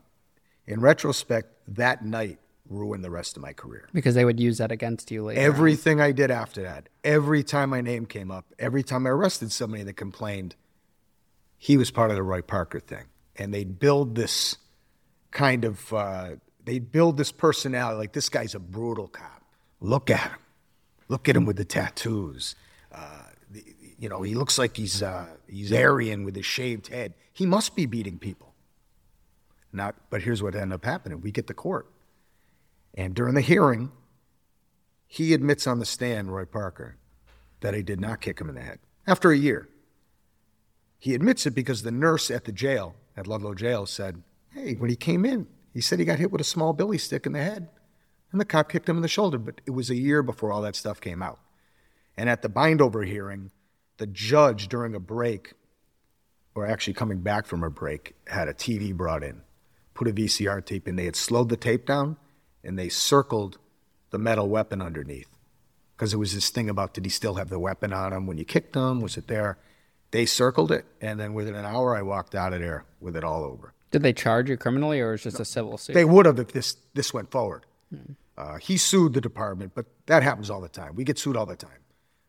in retrospect, that night ruined the rest of my career. Because they would use that against you later. Everything on. I did after that, every time my name came up, every time I arrested somebody that complained, he was part of the Roy Parker thing. And they'd build this kind of, uh, they'd build this personality like this guy's a brutal cop. Look at him. Look at him with the tattoos. Uh, the, you know, he looks like he's, uh, he's Aryan with his shaved head. He must be beating people. Not, but here's what ended up happening. We get the court. And during the hearing, he admits on the stand, Roy Parker, that he did not kick him in the head after a year. He admits it because the nurse at the jail, at Ludlow Jail, said, Hey, when he came in, he said he got hit with a small billy stick in the head, and the cop kicked him in the shoulder. But it was a year before all that stuff came out. And at the bindover hearing, the judge, during a break, or actually coming back from a break, had a TV brought in, put a VCR tape in. They had slowed the tape down and they circled the metal weapon underneath because it was this thing about did he still have the weapon on him when you kicked him? Was it there? They circled it, and then within an hour, I walked out of there with it all over. Did they charge you criminally, or was it just a civil suit? They would have if this this went forward. Hmm. Uh, he sued the department, but that happens all the time. We get sued all the time.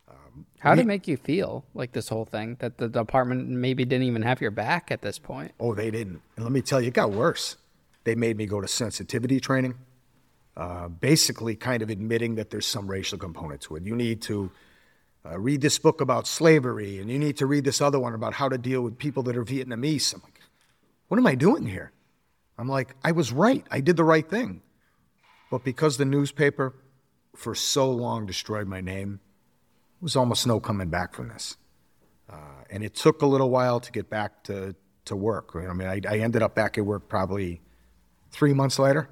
Um, How did it make you feel like this whole thing that the department maybe didn't even have your back at this point? Oh, they didn't. And let me tell you, it got worse. They made me go to sensitivity training. Uh, basically kind of admitting that there's some racial component to it. You need to uh, read this book about slavery, and you need to read this other one about how to deal with people that are Vietnamese. I'm like, what am I doing here? I'm like, I was right. I did the right thing. But because the newspaper for so long destroyed my name, there was almost no coming back from this. Uh, and it took a little while to get back to, to work. I mean, I, I ended up back at work probably three months later.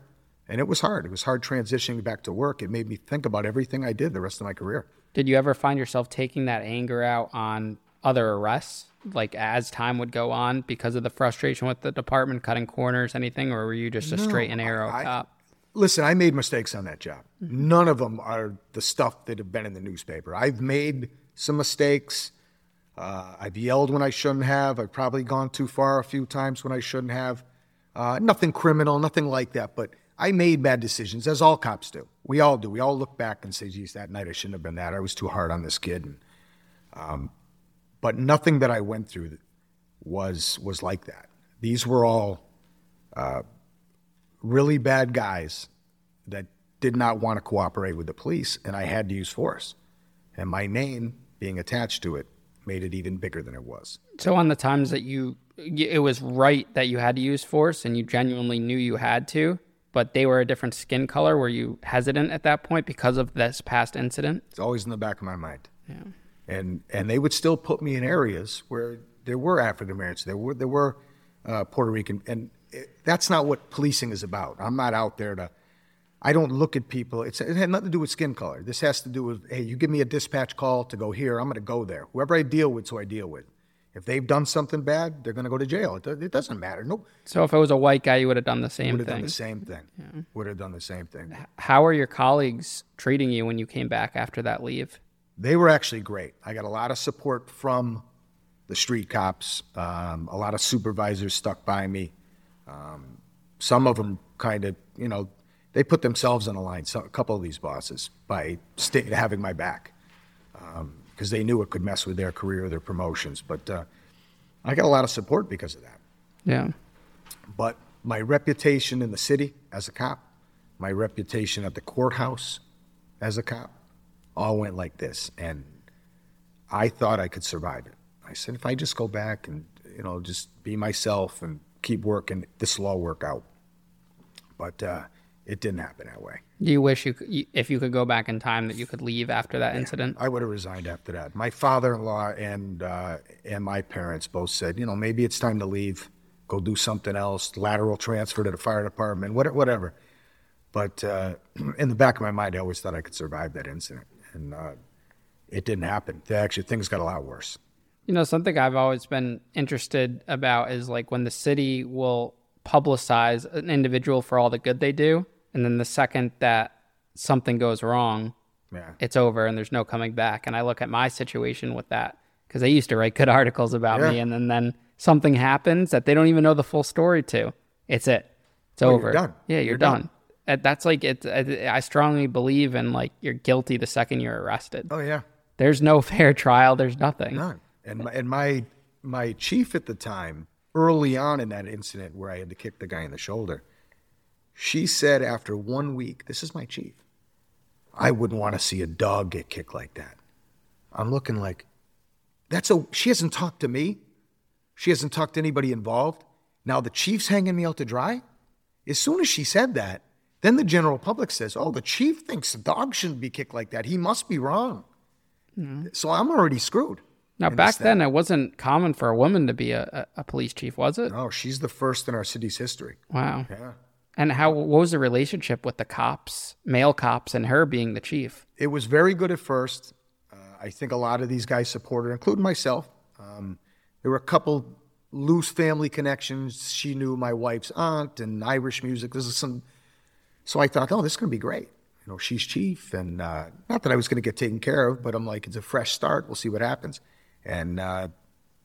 And it was hard. It was hard transitioning back to work. It made me think about everything I did the rest of my career. Did you ever find yourself taking that anger out on other arrests, like as time would go on, because of the frustration with the department cutting corners, anything, or were you just a no, straight and arrow I, cop? Listen, I made mistakes on that job. Mm-hmm. None of them are the stuff that have been in the newspaper. I've made some mistakes. Uh, I've yelled when I shouldn't have. I've probably gone too far a few times when I shouldn't have. Uh, nothing criminal, nothing like that. But I made bad decisions, as all cops do. We all do. We all look back and say, geez, that night I shouldn't have been that. I was too hard on this kid. And, um, but nothing that I went through was, was like that. These were all uh, really bad guys that did not want to cooperate with the police, and I had to use force. And my name being attached to it made it even bigger than it was. So, on the times that you, it was right that you had to use force and you genuinely knew you had to, but they were a different skin color. Were you hesitant at that point because of this past incident? It's always in the back of my mind. Yeah. And and they would still put me in areas where there were African Americans, there were there were uh, Puerto Rican, and it, that's not what policing is about. I'm not out there to. I don't look at people. It's, it had nothing to do with skin color. This has to do with hey, you give me a dispatch call to go here, I'm going to go there. Whoever I deal with, so I deal with. If they've done something bad, they're going to go to jail. It, it, doesn't matter. No. So if it was a white guy, you would have done the same would thing. Done the same thing. Yeah. Would have done the same thing. How are your colleagues treating you when you came back after that leave? They were actually great. I got a lot of support from the street cops. Um, a lot of supervisors stuck by me. Um, some of them kind of, you know, they put themselves on the line. So a couple of these bosses by stay, having my back because they knew it could mess with their career, their promotions. But uh, I got a lot of support because of that. Yeah. But my reputation in the city as a cop, my reputation at the courthouse as a cop, all went like this. And I thought I could survive it. I said, if I just go back and, you know, just be myself and keep working, this will all work out. But uh, it didn't happen that way. Do you wish you, could, if you could go back in time, that you could leave after that yeah, incident? I would have resigned after that. My father-in-law and uh, and my parents both said, you know, maybe it's time to leave, go do something else, lateral transfer to the fire department, whatever. But uh, in the back of my mind, I always thought I could survive that incident, and uh, it didn't happen. Actually, things got a lot worse. You know, something I've always been interested about is like when the city will publicize an individual for all the good they do, and then the second that something goes wrong, yeah. it's over and there's no coming back. And I look at my situation with that because I used to write good articles about yeah. me, and then then something happens that they don't even know the full story to. It's it. It's oh, over. done. Yeah, you're, you're done. done that's like it. I strongly believe in like you're guilty the second you're arrested. Oh yeah. There's no fair trial. There's nothing. None. And my, and my my chief at the time, early on in that incident where I had to kick the guy in the shoulder, she said after one week, "This is my chief. I wouldn't want to see a dog get kicked like that." I'm looking like, that's a. She hasn't talked to me. She hasn't talked to anybody involved. Now the chief's hanging me out to dry. As soon as she said that, then the general public says, oh, the chief thinks the dog shouldn't be kicked like that. He must be wrong. Mm-hmm. So I'm already screwed. Now, back then, it wasn't common for a woman to be a, a, police chief, was it? No, she's the first in our city's history. Wow. Yeah. And how what was the relationship with the cops, male cops, and her being the chief? It was very good at first. Uh, I think a lot of these guys supported, including myself. Um, there were a couple loose family connections. She knew my wife's aunt and Irish music. This is some so I thought, oh, this is going to be great. You know, she's chief, and uh, not that I was going to get taken care of, but I'm like, it's a fresh start. We'll see what happens. And uh,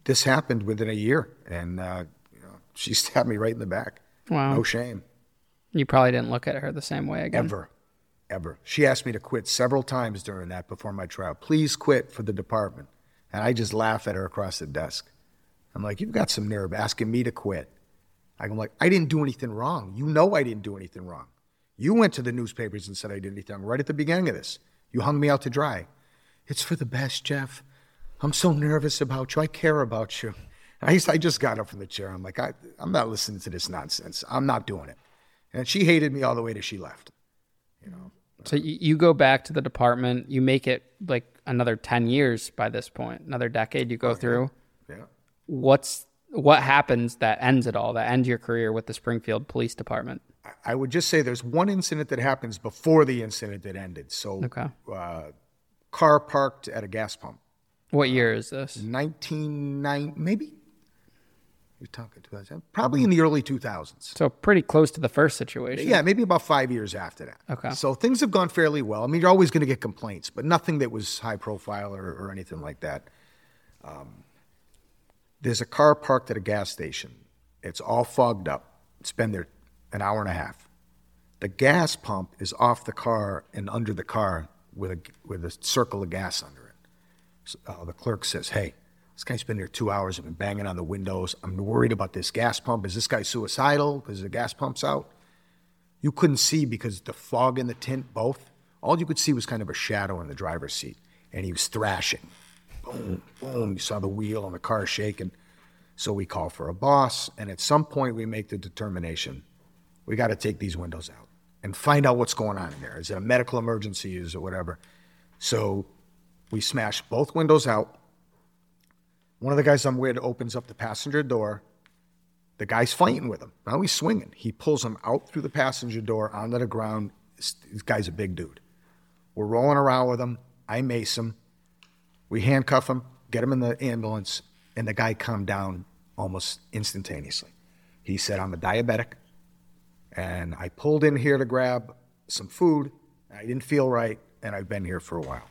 this happened within a year, and uh, you know, she stabbed me right in the back. Wow, no shame. You probably didn't look at her the same way again. Ever, ever. She asked me to quit several times during that before my trial. Please quit for the department, and I just laugh at her across the desk. I'm like, you've got some nerve asking me to quit. I'm like, I didn't do anything wrong. You know I didn't do anything wrong. You went to the newspapers and said I did anything right at the beginning of this. You hung me out to dry. It's for the best, Jeff. I'm so nervous about you. I care about you. I, I just got up from the chair. I'm like, I, I'm not listening to this nonsense. I'm not doing it. And she hated me all the way till she left. You know. So you go back to the department. You make it like another ten years by this point, another decade. You go oh, through. Yeah. What's what happens that ends it all? That ends your career with the Springfield Police Department? I would just say there's one incident that happens before the incident that ended. So, okay. uh, car parked at a gas pump. What year is this? 1990, maybe? You're talking 2000, probably in the early 2000s. So pretty close to the first situation. Yeah, maybe about five years after that. Okay. So things have gone fairly well. I mean, you're always going to get complaints, but nothing that was high profile or, or anything like that. Um, there's a car parked at a gas station. It's all fogged up. It's been there an hour and a half. The gas pump is off the car and under the car with a, with a circle of gas under it. So, uh, the clerk says, Hey, this guy's been here two hours. I've been banging on the windows. I'm worried about this gas pump. Is this guy suicidal because the gas pump's out? You couldn't see because the fog and the tint both. All you could see was kind of a shadow in the driver's seat, and he was thrashing. Boom, boom. You saw the wheel on the car shaking. So we call for a boss, and at some point we make the determination we got to take these windows out and find out what's going on in there. Is it a medical emergency? Is it whatever? So we smash both windows out. One of the guys I'm with opens up the passenger door. The guy's fighting with him. Now he's swinging. He pulls him out through the passenger door onto the ground. This, guy's a big dude. We're rolling around with him. I mace him. We handcuff him, get him in the ambulance, and the guy calmed down almost instantaneously. He said, I'm a diabetic. And I pulled in here to grab some food. I didn't feel right, and I've been here for a while.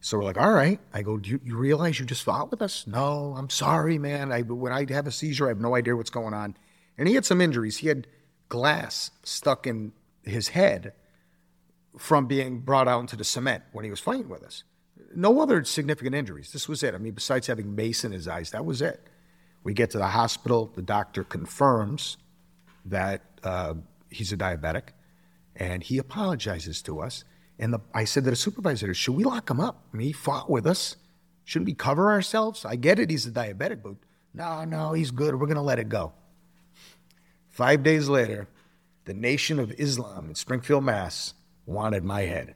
So we're like, all right. I go, do you, you realize you just fought with us? No, I'm sorry, man. I, when I have a seizure, I have no idea what's going on. And he had some injuries. He had glass stuck in his head from being brought out into the cement when he was fighting with us. No other significant injuries. This was it. I mean, besides having mace in his eyes, that was it. We get to the hospital. The doctor confirms that uh, he's a diabetic, and he apologizes to us. And the, I said to the supervisor, "Should we lock him up? He fought with us. Shouldn't we cover ourselves? I get it. He's a diabetic, but no, no, he's good. We're going to let it go." Five days later, the Nation of Islam in Springfield, Mass, wanted my head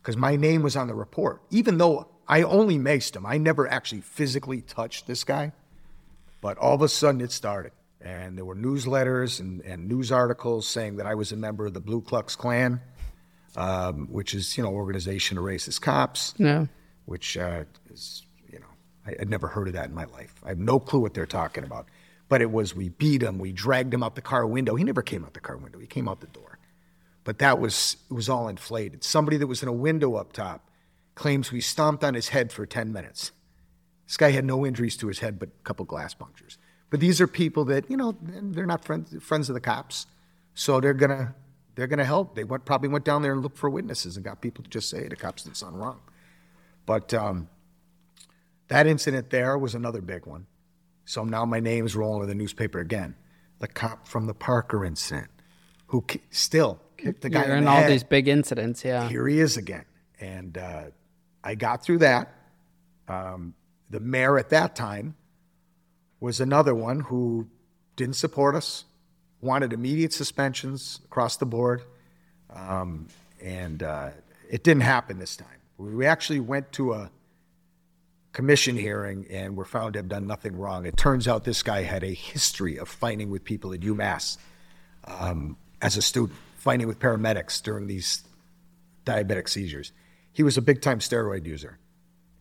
because my name was on the report. Even though I only maced him, I never actually physically touched this guy. But all of a sudden, it started. And there were newsletters and, and news articles saying that I was a member of the Blue Klux Klan, um, which is, you know, organization of racist cops. Yeah. Which uh, is, you know, I, I'd never heard of that in my life. I have no clue what they're talking about. But it was we beat him, we dragged him out the car window. He never came out the car window. He came out the door. But that was it was all inflated. Somebody that was in a window up top claims we stomped on his head for 10 minutes. This guy had no injuries to his head but a couple glass punctures. But these are people that, you know, they're not friends friends of the cops. So they're gonna they're gonna help. They went, probably went down there and looked for witnesses and got people to just say the cops did something wrong. But um, that incident there was another big one. So now my name is rolling in the newspaper again. The cop from the Parker incident, who ki- still kicked the guy You're in in the all head. these big incidents, yeah. Here he is again. And uh, I got through that. Um, the mayor at that time was another one who didn't support us, wanted immediate suspensions across the board. Um, and uh, it didn't happen this time. We actually went to a commission hearing and were found to have done nothing wrong. It turns out this guy had a history of fighting with people at UMass um, as a student, fighting with paramedics during these diabetic seizures. He was a big time steroid user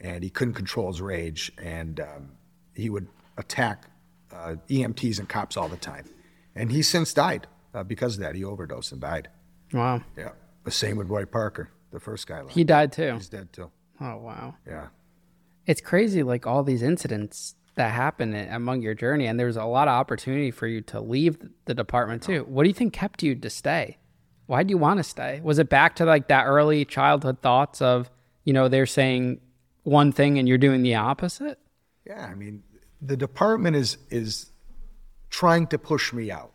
and he couldn't control his rage and um, he would attack uh, EMTs and cops all the time. And he since died uh, because of that. He overdosed and died. Wow. Yeah. The same with Roy Parker, the first guy. left. He died too. He's dead too. Oh, wow. Yeah. It's crazy, like all these incidents that happen i- among your journey, and there's a lot of opportunity for you to leave the department too. What do you think kept you to stay? Why do you want to stay? Was it back to like that early childhood thoughts of, you know, they're saying one thing and you're doing the opposite? Yeah, I mean, the department is is trying to push me out,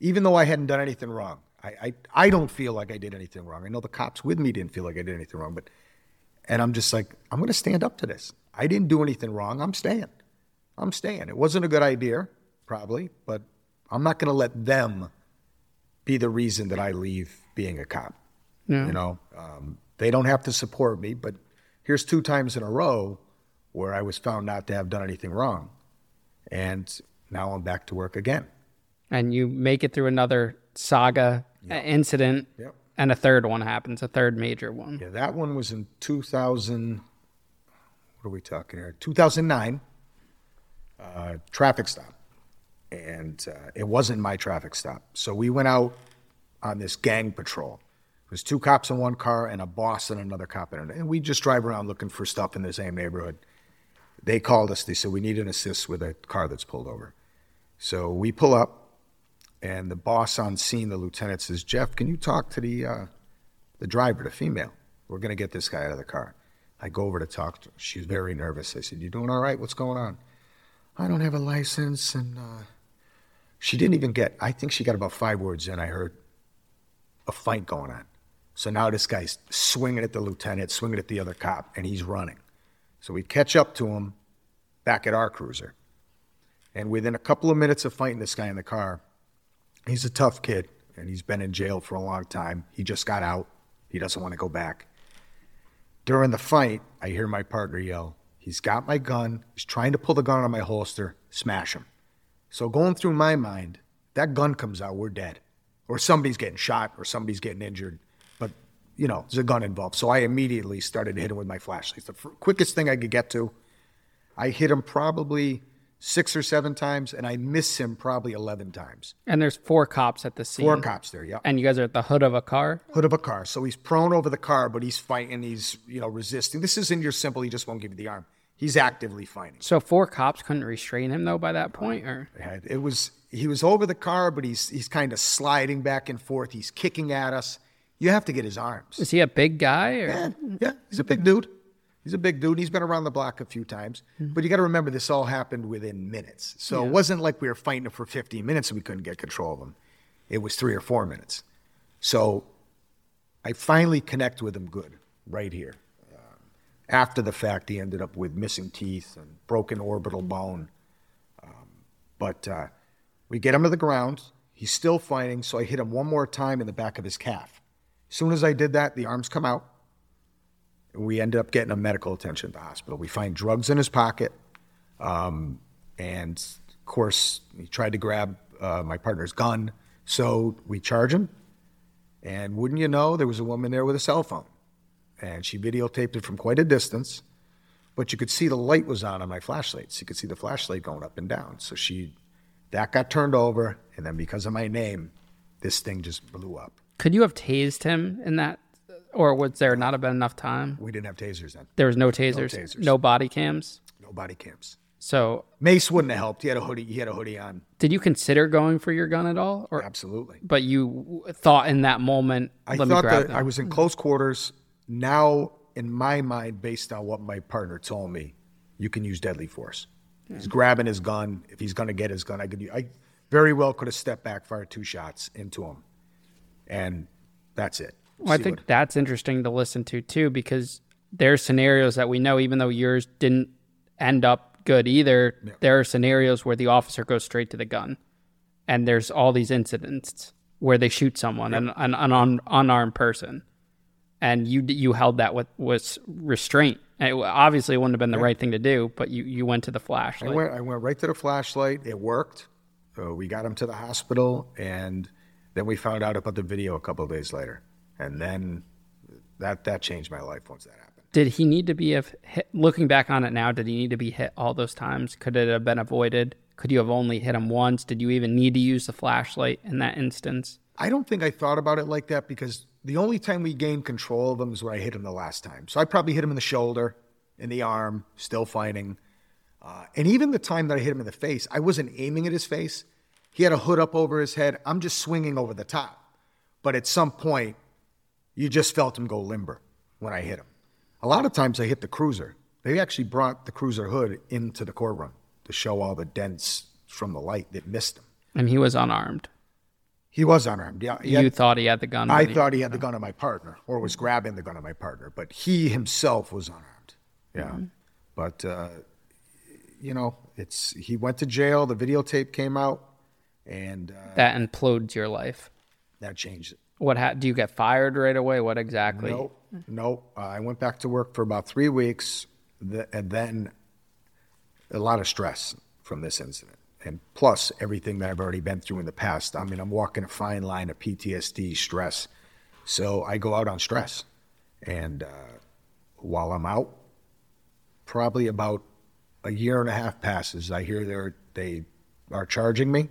even though I hadn't done anything wrong. I, I I don't feel like I did anything wrong. I know the cops with me didn't feel like I did anything wrong, but and I'm just like, I'm going to stand up to this. I didn't do anything wrong. I'm staying. I'm staying. It wasn't a good idea, probably, but I'm not going to let them be the reason that I leave being a cop. Yeah. You know, um, they don't have to support me, but here's two times in a row where I was found not to have done anything wrong. And now I'm back to work again. And you make it through another saga uh, incident, Yep. and a third one happens, a third major one. Yeah, that one was in 2000. What are we talking here? 2009. Uh, traffic stop, and uh, it wasn't my traffic stop. So we went out on this gang patrol. It was two cops in one car and a boss and another cop in it. And we just drive around looking for stuff in the same neighborhood. They called us. They said we need an assist with a car that's pulled over. So we pull up, and the boss on scene, the lieutenant, says, "Jeff, can you talk to the uh, the driver, the female. We're going to get this guy out of the car. I go over to talk to her. She's very nervous. I said, You doing all right? What's going on? I don't have a license. And uh, she didn't even get, I think she got about five words in. I heard a fight going on. So now this guy's swinging at the lieutenant, swinging at the other cop, and he's running. So we catch up to him back at our cruiser. And within a couple of minutes of fighting this guy in the car, he's a tough kid and he's been in jail for a long time. He just got out. He doesn't want to go back. During the fight, I hear my partner yell, He's got my gun. He's trying to pull the gun out of my holster. Smash him. So going through my mind, that gun comes out, we're dead. Or somebody's getting shot or somebody's getting injured. But, you know, there's a gun involved. So I immediately started hitting with my flashlight. The f- quickest thing I could get to. I hit him probably six or seven times, and I miss him probably 11 times. And there's four cops at the scene. Four cops there, yeah. And you guys are at the hood of a car? Hood of a car. So he's prone over the car, but he's fighting, he's, you know, resisting. This isn't your simple, he just won't give you the arm. He's actively fighting. So four cops couldn't restrain him though by that point, or It was he was over the car, but he's he's kind of sliding back and forth. He's kicking at us. You have to get his arms. is he a big guy? Or Yeah, yeah, he's a big dude. He's a big dude. He's been around the block a few times. But you got to remember, this all happened within minutes. So it wasn't like we were fighting him for 15 minutes and we couldn't get control of him. It was three or four minutes. So I finally connect with him good right here. Um, after the fact, he ended up with missing teeth and broken orbital bone. Um, but uh, we get him to the ground. He's still fighting, so I hit him one more time in the back of his calf. As soon as I did that, the arms come out. We ended up getting a medical attention at the hospital. We find drugs in his pocket. Um, and of course, he tried to grab uh, my partner's gun. So we charge him. And wouldn't you know, there was a woman there with a cell phone. And she videotaped it from quite a distance. But you could see the light was on on my flashlight. So you could see the flashlight going up and down. So she, that got turned over. And then because of my name, this thing just blew up. could you have tased him in that, or was there not have been enough time? We didn't have tasers then, There was no tasers, no, tasers. body cams. no body cams. So Mace wouldn't have helped. He had a hoodie. He had a hoodie on. did you consider going for your gun at all, or Absolutely. but you thought in that moment, I let me thought grab that them. I was in close quarters. Now, in my mind, based on what my partner told me, you can use deadly force. He's grabbing his gun. If he's going to get his gun, I could. I very well could have stepped back, fired two shots into him, and that's it. Well, I think what- that's interesting to listen to too, because there are scenarios that we know, even though yours didn't end up good either, there are scenarios where the officer goes straight to the gun, and there's all these incidents where they shoot someone, an, an, an un, unarmed person, and you you held that with was restraint. It, obviously, it wouldn't have been the right thing to do, but you, you went to the I flashlight. went. I went right to the flashlight. It worked. Uh, we got him to the hospital, and then we found out about the video a couple of days later, and then that that changed my life once that happened. Did he need to be have hit, looking back on it now? Did he need to be hit all those times? Could it have been avoided? Could you have only hit him once? Did you even need to use the flashlight in that instance? I don't think I thought about it like that because the only time we gained control of him is when I hit him the last time. So I probably hit him in the shoulder, in the arm, still fighting. Uh, and even the time that I hit him in the face, I wasn't aiming at his face. He had a hood up over his head. I'm just swinging over the top. But at some point, you just felt him go limber when I hit him. A lot of times I hit the cruiser. They actually brought the cruiser hood into the courtroom to show all the dents from the light that missed him. And he was unarmed. He was unarmed. Yeah, had- you thought he had the gun. I thought he had the gun of my partner or was grabbing the gun of my partner, but he himself was unarmed. Yeah. But, uh, you know, it's he went to jail. The videotape came out, and uh, that implodes your life. that changed it. What ha- do you get fired right away? What exactly? Nope. Nope. Uh, I went back to work for about three weeks, th- and then a lot of stress from this incident. And plus everything that I've already been through in the past. I mean, I'm walking a fine line of PTSD, stress. So I go out on stress. And uh, while I'm out, probably about a year and a half passes. I hear they're, they are charging me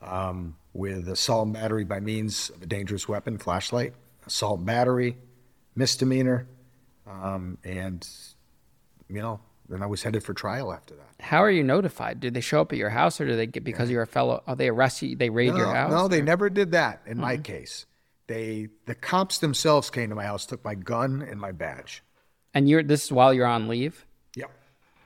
um, with assault and battery by means of a dangerous weapon, flashlight, assault and battery, misdemeanor, um, and you know, then I was headed for trial after that. How are you notified? Do they show up at your house, or do they get because you're a fellow? Oh, they arrest you. They raid your house. no, they never did that in my case. They the cops themselves came to my house, took my gun and my badge. And you're this is while you're on leave. Yep.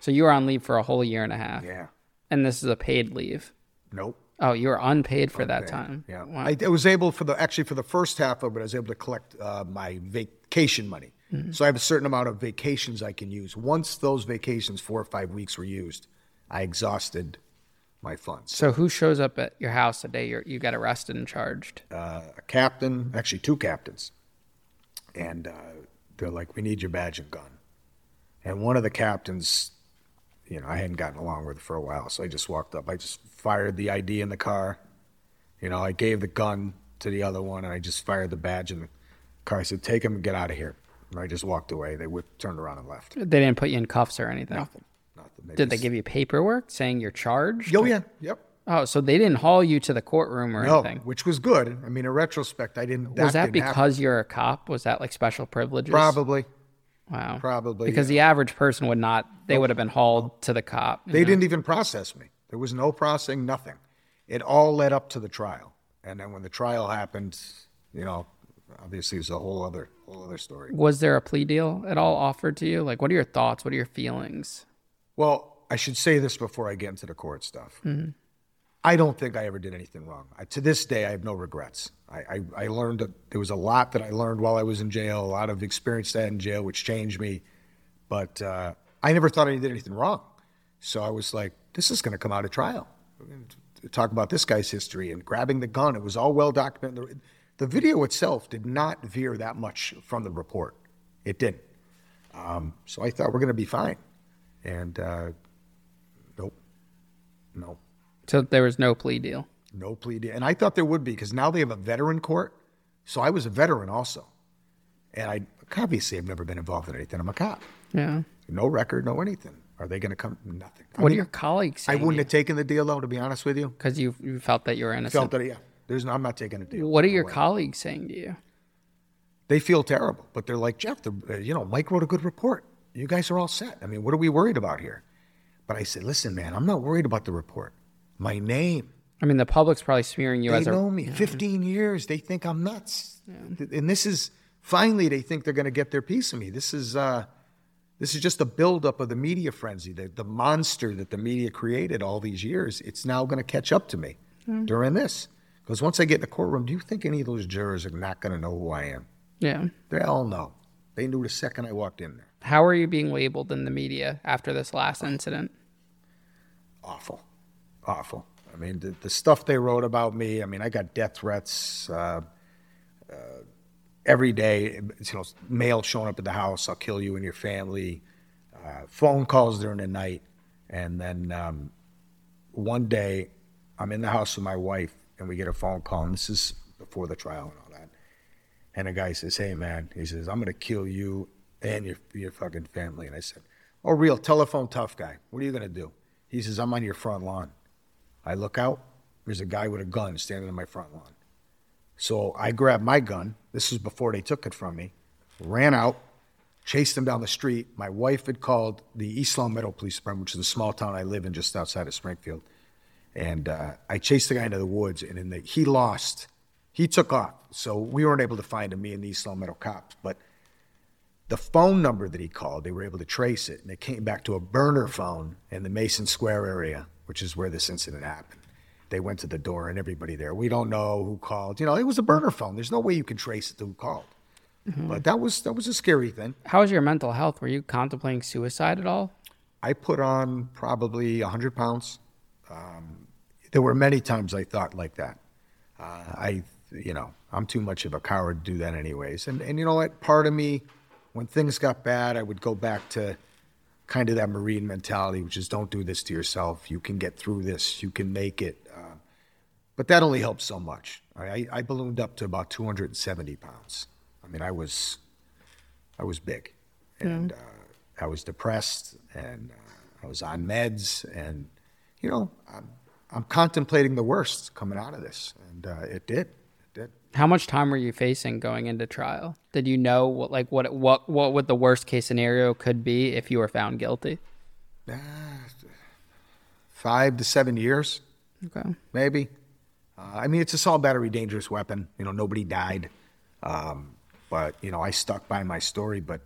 So you were on leave for a whole year and a half, Yeah. and this is a paid leave. Nope. Oh, you were unpaid for that time. Yeah, Wow. I, I was able for the actually for the first half of it, I was able to collect uh, my vacation money. Mm-hmm. So I have a certain amount of vacations I can use. Once those vacations, four or five weeks, were used, I exhausted my funds. So who shows up at your house the day you're, you got arrested and charged? Uh, a captain, actually two captains, and uh, they're like, "We need your badge and gun." And one of the captains, you know, I hadn't gotten along with for a while, so I just walked up. I just fired the ID in the car. You know, I gave the gun to the other one, and I just fired the badge in the car. I said, "Take him and get out of here." And I just walked away. They whipped, turned around and left. They didn't put you in cuffs or anything. Nothing. Nothing. Did they give you paperwork saying you're charged? Oh yeah. Yep. Oh, so they didn't haul you to the courtroom or No, anything. which was good. I mean, in retrospect, I didn't. Was that didn't happen. because you're a cop? Was that like special privileges? Probably. Wow. Probably, Because the average person would not, they would have been hauled to the cop. They know? didn't even process me. There was no processing, nothing. It all led up to the trial. And then when the trial happened, you know, obviously it's a whole other whole other story. Was there a plea deal at all offered to you? Like, what are your thoughts? What are your feelings? Well, I should say this before I get into the court stuff. Mm-hmm. I don't think I ever did anything wrong. I, to this day, I have no regrets. I, I, I learned that there was a lot that I learned while I was in jail, a lot of experience that in jail, which changed me. But uh, I never thought I did anything wrong. So I was like, this is going to come out of trial. We're gonna talk about this guy's history and grabbing the gun. It was all well documented. The video itself did not veer that much from the report. It didn't. Um, so I thought we're going to be fine. And uh, nope, no, So there was no plea deal. no plea deal. And I thought there would be because now they have a veteran court. So I was a veteran also. And I obviously have never been involved in anything. I'm a cop. Yeah. No record, no anything. Are they going to come? Nothing. I What mean, are your colleagues I wouldn't have taken the deal though, to be honest with you. Because you, you felt that you were innocent. Felt that, yeah. There's no, I'm not taking a deal. what are your colleagues saying to you? They feel terrible, but they're like, Jeff, the, uh, you know, Mike wrote a good report. You guys are all set. I mean, what are we worried about here? But I said, listen, man, I'm not worried about the report. My name, I mean, the public's probably smearing you They as a. know me. 15 years. They think I'm nuts. And this is finally they think they're going to get their piece of me. This is uh, this is just a buildup of the media frenzy, the, the monster that the media created all these years. It's now going to catch up to me during this. Because once I get in the courtroom, do you think any of those jurors are not going to know who I am? Yeah. They all know. They knew the second I walked in there. How are you being labeled in the media after this last incident? awful, awful. I mean, the, the stuff they wrote about me. I mean, I got death threats uh, uh, every day. You know, mail showing up at the house. I'll kill you and your family. Uh, phone calls during the night, and then um, one day, I'm in the house with my wife, and we get a phone call. And this is before the trial and all that. And a guy says, "Hey, man," he says, "I'm going to kill you and your your fucking family." And I said, "Oh, real telephone tough guy. What are you going to do?" He says, "I'm on your front lawn." I look out. There's a guy with a gun standing in my front lawn. So I grabbed my gun. This is before they took it from me. Ran out, chased him down the street. My wife had called the East Longmeadow Police Department, which is a small town I live in just outside of Springfield. And uh, I chased the guy into the woods, and in the, he lost. He took off. So we weren't able to find him, me and the East Longmeadow cops. But the phone number that he called, they were able to trace it, and it came back to a burner phone in the Mason Square area, which is where this incident happened. They went to the door, and everybody there. We don't know who called. You know, it was a burner phone. There's no way you can trace it to who called. But that was that was a scary thing. How was your mental health? Were you contemplating suicide at all? I put on probably 100 pounds. Um, there were many times I thought like that. Uh, I, you know, I'm too much of a coward to do that anyways. And, and you know what? Part of me, when things got bad, I would go back to kind of that Marine mentality, which is don't do this to yourself. You can get through this. You can make it. Uh, but that only helped so much. I, I, ballooned up to about 270 pounds. I mean, I was, I was big, and uh, I was depressed, and uh, I was on meds, and you know, I'm, I'm contemplating the worst coming out of this, and uh, it did. How much time were you facing going into trial? Did you know what like what what what would the worst case scenario could be if you were found guilty? Five to seven years, Okay. maybe. Uh, I mean, it's a assault battery, dangerous weapon. You know, nobody died, um, but you know, I stuck by my story. But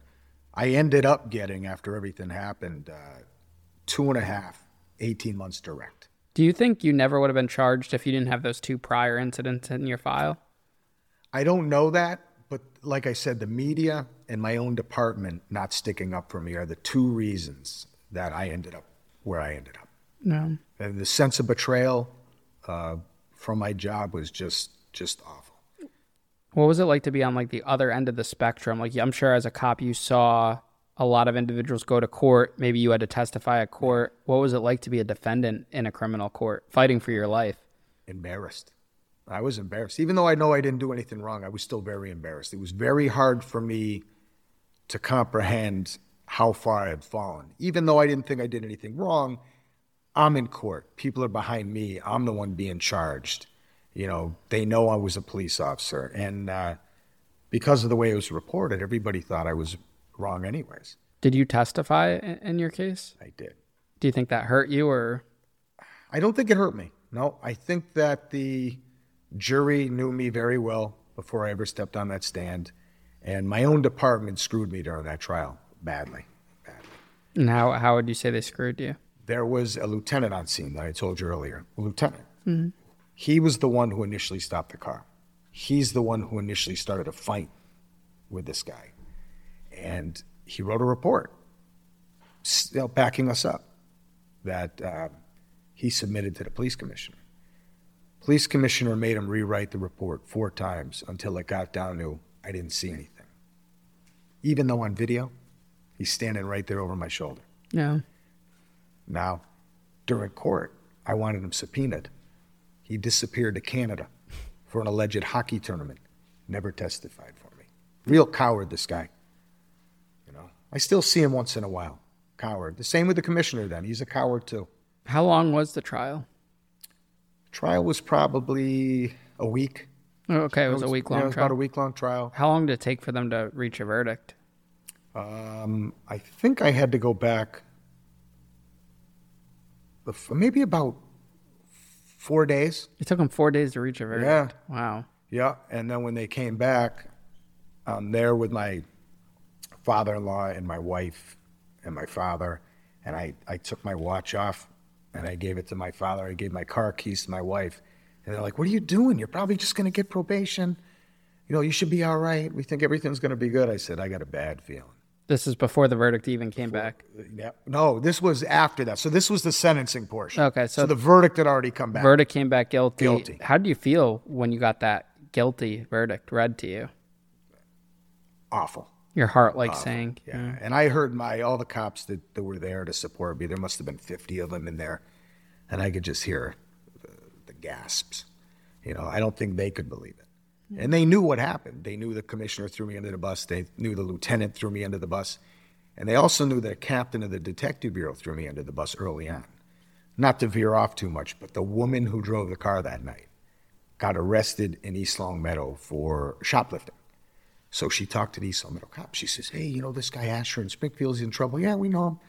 I ended up getting, after everything happened, uh, two and a half, 18 months direct. Do you think you never would have been charged if you didn't have those two prior incidents in your file? I don't know that, but like I said, the media and my own department not sticking up for me are the two reasons that I ended up where I ended up. No. And the sense of betrayal uh, from my job was just just awful. What was it like to be on like the other end of the spectrum? Like I'm sure as a cop you saw a lot of individuals go to court. Maybe you had to testify at court. What was it like to be a defendant in a criminal court, fighting for your life? Embarrassed. I was embarrassed. Even though I know I didn't do anything wrong, I was still very embarrassed. It was very hard for me to comprehend how far I had fallen. Even though I didn't think I did anything wrong, I'm in court. People are behind me. I'm the one being charged. You know, they know I was a police officer. And uh, because of the way it was reported, everybody thought I was wrong, anyways. Did you testify in, in your case? I did. Do you think that hurt you or? I don't think it hurt me. No, I think that the jury knew me very well before I ever stepped on that stand, and my own department screwed me during that trial badly. badly. And how, how would you say they screwed you? There was a lieutenant on scene that I told you earlier. A lieutenant. He was the one who initially stopped the car. He's the one who initially started a fight with this guy. And he wrote a report still backing us up that uh, he submitted to the police commissioner. Police commissioner made him rewrite the report four times until it got down to I didn't see anything. Even though on video, he's standing right there over my shoulder. Yeah. Now, during court, I wanted him subpoenaed. He disappeared to Canada for an alleged hockey tournament. Never testified for me. Real coward, this guy. You know, I still see him once in a while. Coward. The same with the commissioner. Then he's a coward too. How long was the trial? Trial was probably a week. Oh, okay, it was a week Yeah, long it was about a trial. week long trial. How long did it take for them to reach a verdict? Um, I think I had to go back. Maybe about four days. It took them four days to reach a verdict. Yeah. Wow. Yeah, and then when they came back, I'm there with my father-in-law and my wife and my father, and I, I took my watch off and I gave it to my father. I gave my car keys to my wife, and they're like, "What are you doing? You're probably just going to get probation. You know, you should be all right. We think everything's going to be good." I said, "I got a bad feeling." This is before the verdict even came back. Yeah, no, this was after that. So this was the sentencing portion. Okay, so, So the verdict had already come back. verdict came back guilty. Guilty. How did you feel when you got that guilty verdict read to you? Awful. Your heart like sank. Yeah, and I heard my all the cops that, that were there to support me. There must have been fifty of them in there, and I could just hear the, the gasps. You know, I don't think they could believe it, hmm. and they knew what happened. They knew the commissioner threw me under the bus. They knew the lieutenant threw me under the bus, and they also knew the captain of the detective bureau threw me under the bus early on. Not to veer off too much, but the woman who drove the car that night got arrested in East Longmeadow for shoplifting. So she talked to the East Longmeadow cops. She says, "Hey, you know this guy Asher in Springfield's in trouble." Yeah, we know him.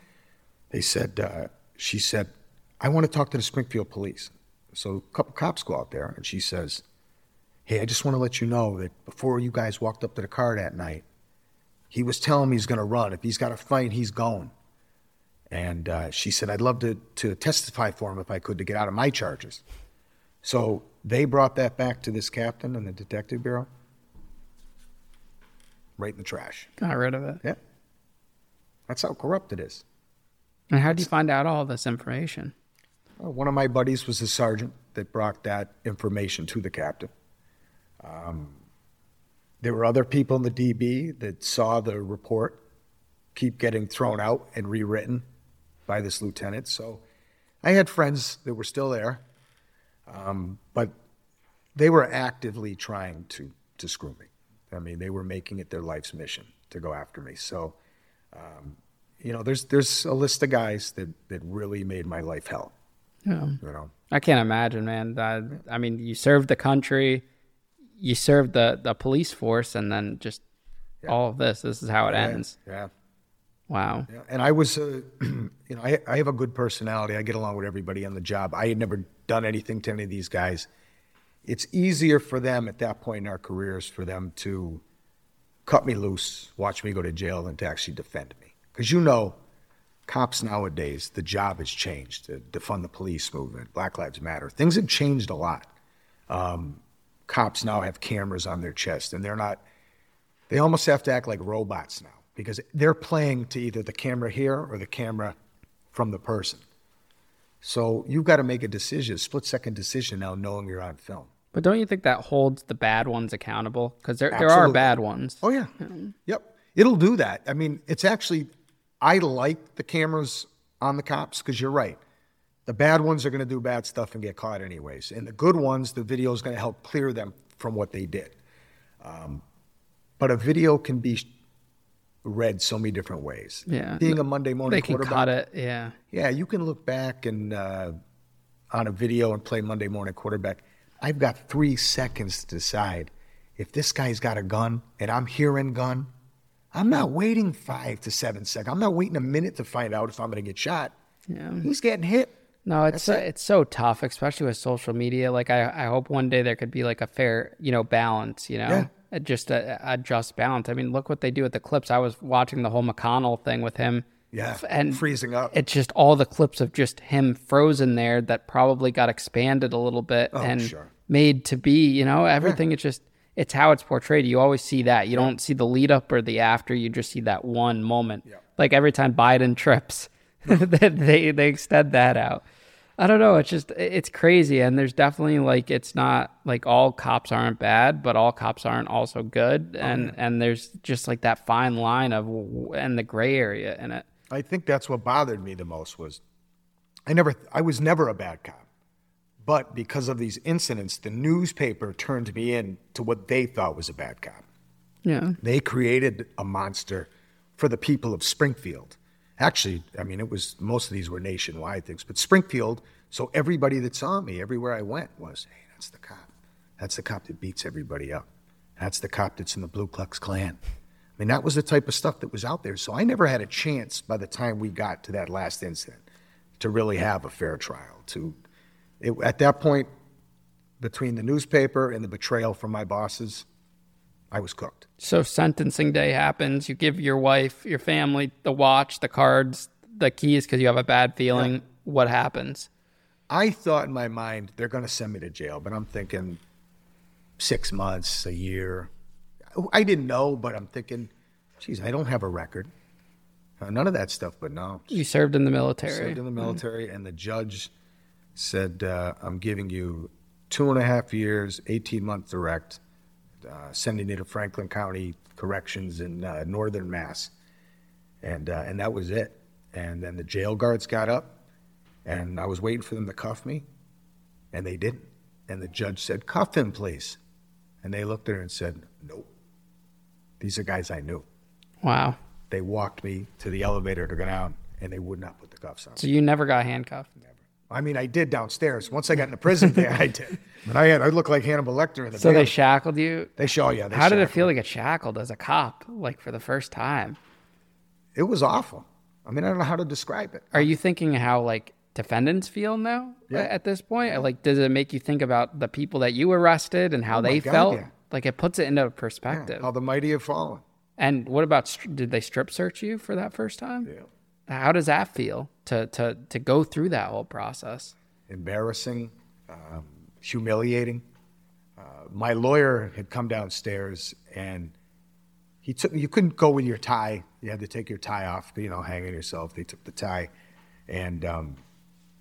They said, uh, "She said, I want to talk to the Springfield police." So a couple cops go out there, and she says, "Hey, I just want to let you know that before you guys walked up to the car that night, he was telling me he's going to run. If he's got a fight, he's going." And uh, she said, "I'd love to to testify for him if I could to get out of my charges." So they brought that back to this captain in the detective bureau. Right in the trash. Got rid of it. Yeah. That's how corrupt it is. And how did you find out all this information? Well, one of my buddies was the sergeant that brought that information to the captain. Um, there were other people in the DB that saw the report keep getting thrown out and rewritten by this lieutenant. So I had friends that were still there, um, but they were actively trying to, to screw me. I mean, they were making it their life's mission to go after me. So, um, you know, there's there's a list of guys that, that really made my life hell. Yeah. You know, I can't imagine, man. I, I mean, you served the country, you served the, the police force, and then just all of this. This is how it ends. yeah. Wow. Yeah, and I was, uh, you know, I, I have a good personality. I get along with everybody on the job. I had never done anything to any of these guys. It's easier for them at that point in our careers for them to cut me loose, watch me go to jail, than to actually defend me. Because you know, cops nowadays, the job has changed. The defund the police movement, Black Lives Matter, things have changed a lot. Um, cops now have cameras on their chest, and they're not. They almost have to act like robots now because they're playing to either the camera here or the camera from the person. So you've got to make a decision, a split second decision now, knowing you're on film. But don't you think that holds the bad ones accountable? Because there, there are bad ones. Oh yeah, yep. It'll do that. I mean, it's actually I like the cameras on the cops because you're right. The bad ones are going to do bad stuff and get caught anyways, and the good ones, the video is going to help clear them from what they did. Um, but a video can be read so many different ways. Yeah. being a Monday morning They can quarterback. cut it. Yeah. Yeah, you can look back and uh, on a video and play Monday morning quarterback. I've got three seconds to decide if this guy's got a gun and I'm hearing gun. I'm not waiting five to seven seconds. I'm not waiting a minute to find out if I'm going to get shot. Yeah. He's getting hit. No, it's so, it's so tough, especially with social media. Like I, I hope one day there could be like a fair, you know, balance. You know, Yeah. Just a, a just balance. I mean, look what they do with the clips. I was watching the whole McConnell thing with him. Yeah. And freezing up. It's just all the clips of just him frozen there that probably got expanded a little bit oh, and Oh, sure. made to be. You know, everything. It's just it's how it's portrayed. You always see that. You don't see the lead up or the after. You just see that one moment. Like every time Biden trips, they they they extend that out. I don't know. It's just it's crazy, and there's definitely like it's not like all cops aren't bad, but all cops aren't also good, oh, and and there's just like that fine line of and the gray area in it. I think that's what bothered me the most was I never I was never a bad cop. But because of these incidents, the newspaper turned me in to what they thought was a bad cop. Yeah, They created a monster for the people of Springfield. Actually, I mean, it was most of these were nationwide things, but Springfield. So everybody that saw me everywhere I went was, "Hey, that's the cop. That's the cop that beats everybody up. That's the cop that's in the Blue Klux Klan." I mean, that was the type of stuff that was out there. So I never had a chance by the time we got to that last incident to really have a fair trial. To it, at that point, between the newspaper and the betrayal from my bosses, I was cooked. So sentencing day happens. You give your wife, your family, the watch, the cards, the keys because you have a bad feeling. What happens? I thought in my mind they're going to send me to jail, but I'm thinking six months, a year. I didn't know, but I'm thinking, geez, I don't have a record. Uh, none of that stuff, but no. You served in the military. Served in the military, and the judge said, uh, I'm giving you two and a half years, 18 month direct, uh, sending you to Franklin County Corrections in uh, northern Mass. And, uh, and that was it. And then the jail guards got up, and I was waiting for them to cuff me, and they didn't. And the judge said, Cuff him, please. And they looked at her and said, Nope. These are guys I knew. Wow. They walked me to the elevator to go down, and they would not put the cuffs on. So you never got handcuffed. Never. I mean, I did downstairs. Once I got in the prison there, I did. But I had, I looked like Hannibal Lecter in the So they shackled you. They show you. How did it feel to get shackled as a cop, like for the first time? It was awful. I mean, I don't know how to describe it. Are you thinking how like defendants feel now Yeah. at this point? Like, does it make you think about the people that you arrested and how Oh they God, felt? yeah. Like, it puts it into Yeah, perspective. how the mighty have fallen. And what about did they strip search you for that first time? Yeah. How does that feel to to to go through that whole process? Embarrassing, um, humiliating. Uh, my lawyer had come downstairs and he took. You couldn't go with your tie. You had to take your tie off. You know, hanging yourself. They took the tie, and um,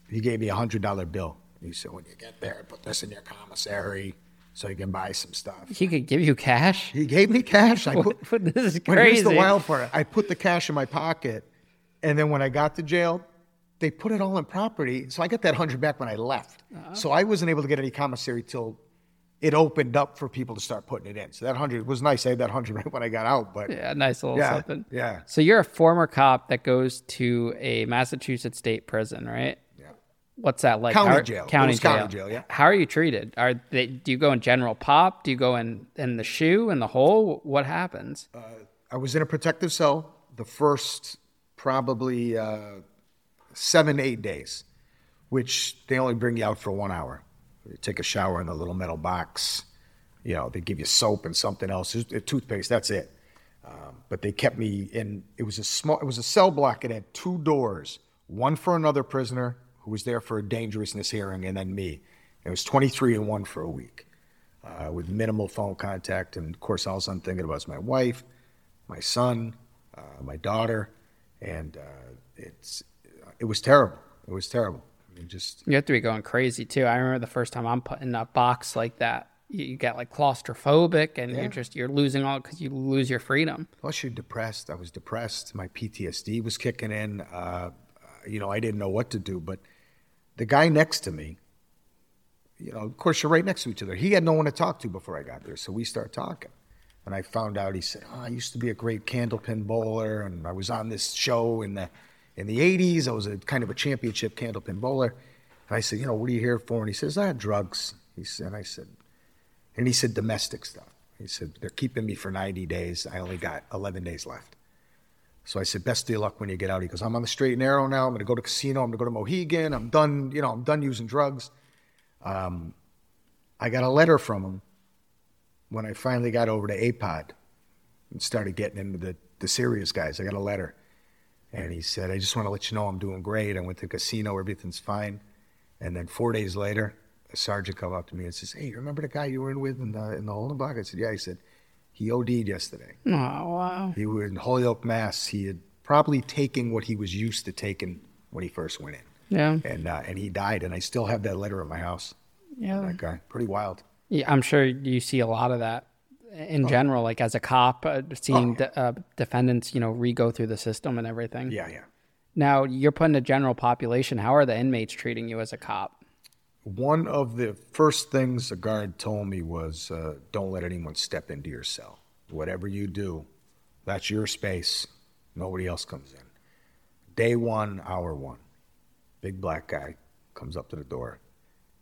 he gave me a hundred dollar bill. He said, "When you get there, put this in your commissary so you can buy some stuff." He could give you cash. He gave me cash. I put, this is But here's the crazy. wild part. I put the cash in my pocket, and then when I got to jail, they put it all in property. So I got that hundred back when I left. Uh-huh. So I wasn't able to get any commissary till it opened up for people to start putting it in. So that hundred was nice. I had that hundred right when I got out, but Yeah, nice little Yeah, something. yeah. So you're a former cop that goes to a Massachusetts state prison, right? What's that like? County How- jail. County jail. county jail, yeah. How are you treated? Are they? Do you go in general pop? Do you go in in the SHU in the hole? What happens? I was in a protective cell the first probably uh, seven, eight days, which they only bring you out for one hour. You take a shower in the little metal box. You know, they give you soap and something else, a toothpaste. That's it. Um, but they kept me in. It was a small. It was a cell block. It had two doors, one for another prisoner who was there for a dangerousness hearing, and then me. It was 23 and one for a week, uh, with minimal phone contact. And of course, all I'm thinking about is my wife, my son, uh, my daughter, and uh, it's it was terrible. It was terrible. I mean, just You have to be going crazy too. I remember the first time I'm put in a box like that. You, you get like claustrophobic, and you're just you're losing all because you lose your freedom. plus you're depressed. I was depressed. My PTSD was kicking in. Uh, you know, I didn't know what to do. But the guy next to me, you know, of course, you're right next to each other. He had no one to talk to before I got there, so we start talking. And I found out he said, oh, "I used to be a great candlepin bowler, and I was on this show in the in the '80s. I was a kind of a championship candlepin bowler." And I said, "You know, what are you here for?" And he says, "Ah, drugs." He said, and I said, and he said domestic stuff. He said, They're keeping me for 90 days. I only got 11 days left. So I said, Best of luck when you get out. He goes, I'm on the straight and narrow now. I'm going to go to casino. I'm going to go to Mohegan. I'm done, you know, I'm done using drugs. Um, I got a letter from him when I finally got over to APOD and started getting into the, the serious guys. I got a letter. And he said, I just want to let you know I'm doing great. I went to the casino. Everything's fine. And then four days later, a sergeant come up to me and says, "Hey, remember the guy you were in with in the in the holding block?" I said, "Yeah." He said, "He OD'd yesterday. Oh wow. He was in Holyoke, Mass. He had probably taken what he was used to taking when he first went in, Yeah. and uh, and he died. And I still have that letter at my house. Yeah. That guy, pretty wild. Yeah, I'm sure you see a lot of that in general, like as a cop, uh, seeing de- uh, defendants, you know, re-go through the system and everything. Yeah, yeah. Now you're putting the general population. How are the inmates treating you as a cop? One of the first things the guard told me was, uh, "Don't let anyone step into your cell. Whatever you do, that's your space. Nobody else comes in." Day one, hour one, big black guy comes up to the door.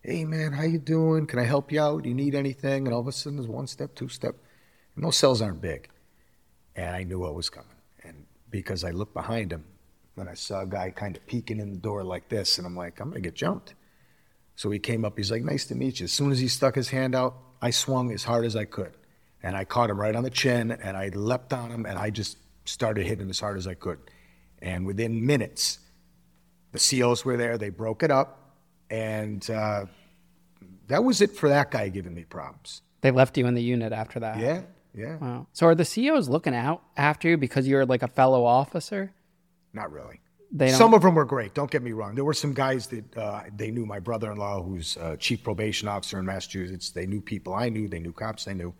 Hey man, how you doing? Can I help you out? Do you need anything? And all of a sudden, there's one step, two step. And those cells aren't big, and I knew what was coming. And because I looked behind him, and I saw a guy kind of peeking in the door like this, and I'm like, I'm gonna get jumped. So he came up. He's like, "Nice to meet you." As soon as he stuck his hand out, I swung as hard as I could, and I caught him right on the chin, and I leapt on him, and I just started hitting him as hard as I could. And within minutes, the COs were there. They broke it up, and uh, that was it for that guy giving me problems. They left you in the unit after that. Yeah, yeah, Wow. So are the COs looking out after you because you're like a fellow officer? not really. They. Some of them were great. Don't get me wrong. There were some guys that uh, they knew. My brother-in-law, who's uh, chief probation officer in Massachusetts, they knew people I knew. They knew cops I knew.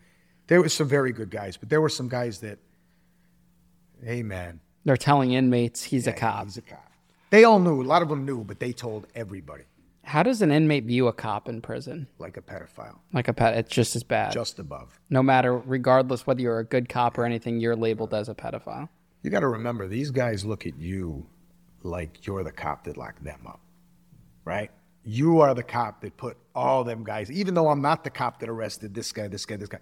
There were some very good guys, but there were some guys that, hey man, they're telling inmates he's a cop. He's a cop. They all knew. A lot of them knew, but they told everybody How does an inmate view a cop in prison? like a pedophile, Like a pet, it's just as bad. just above. no matter, regardless whether you're a good cop or anything, you're labeled as a pedophile. You got to remember, these guys look at you like you're the cop that locked them up, right? You are the cop that put all them guys, even though I'm not the cop that arrested this guy, this guy, this guy.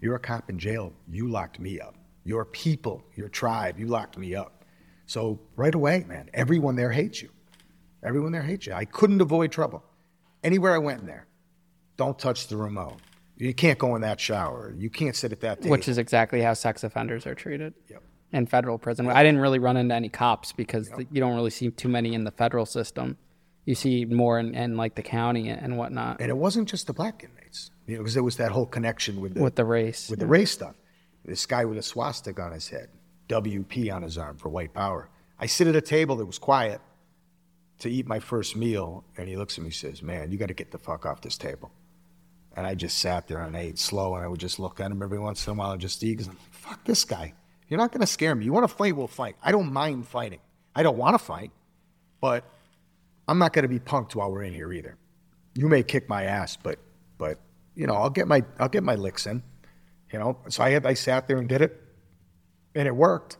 You're a cop in jail. You locked me up. Your people, your tribe, you locked me up. So right away, man, everyone there hates you. Everyone there hates you. I couldn't avoid trouble. Anywhere I went in there, don't touch the remote. You can't go in that shower. You can't sit at that table. which is exactly how sex offenders are treated Yep. In federal prison. I didn't really run into any cops because th- you don't really see too many in the federal system. You see more in, in like the county and whatnot And it wasn't just the black inmates, you know, because there was that whole connection with the, with the race. with the race stuff. This guy with a swastika on his head, WP on his arm for white power. I sit at a table that was quiet to eat my first meal, and he looks at me and says, Man, you got to get the fuck off this table. And I just sat there and ate slow, and I would just look at him every once in a while and just eat because I'm like, fuck this guy. You're not going to scare me. You want to fight, we'll fight. I don't mind fighting. I don't want to fight, but I'm not going to be punked while we're in here either. You may kick my ass, but but you know I'll get my I'll get my licks in. You know, so I had I sat there and did it, and it worked.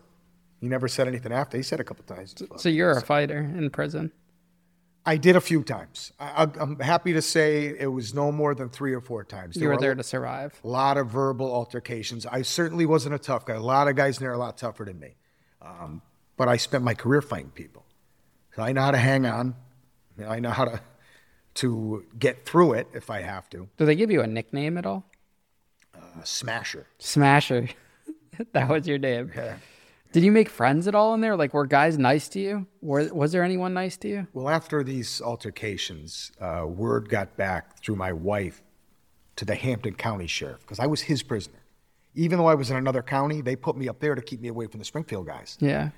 He never said anything after. He said a couple times. so you're a fighter in prison. I did a few times. I, I'm happy to say it was no more than three or four times. You were a there to survive. A lot of verbal altercations. I certainly wasn't a tough guy. A lot of guys in there are a lot tougher than me. Um, but I spent my career fighting people. So I know how to hang on. I know how to to get through it if I have to. Do they give you a nickname at all? A smasher. Smasher. that was your name. Yeah. Did you make friends at all in there? Like, were guys nice to you? Were, was there anyone nice to you? Well, after these altercations, uh, word got back through my wife to the Hampden County Sheriff because I was his prisoner. Even though I was in another county, they put me up there to keep me away from the Springfield guys. Yeah.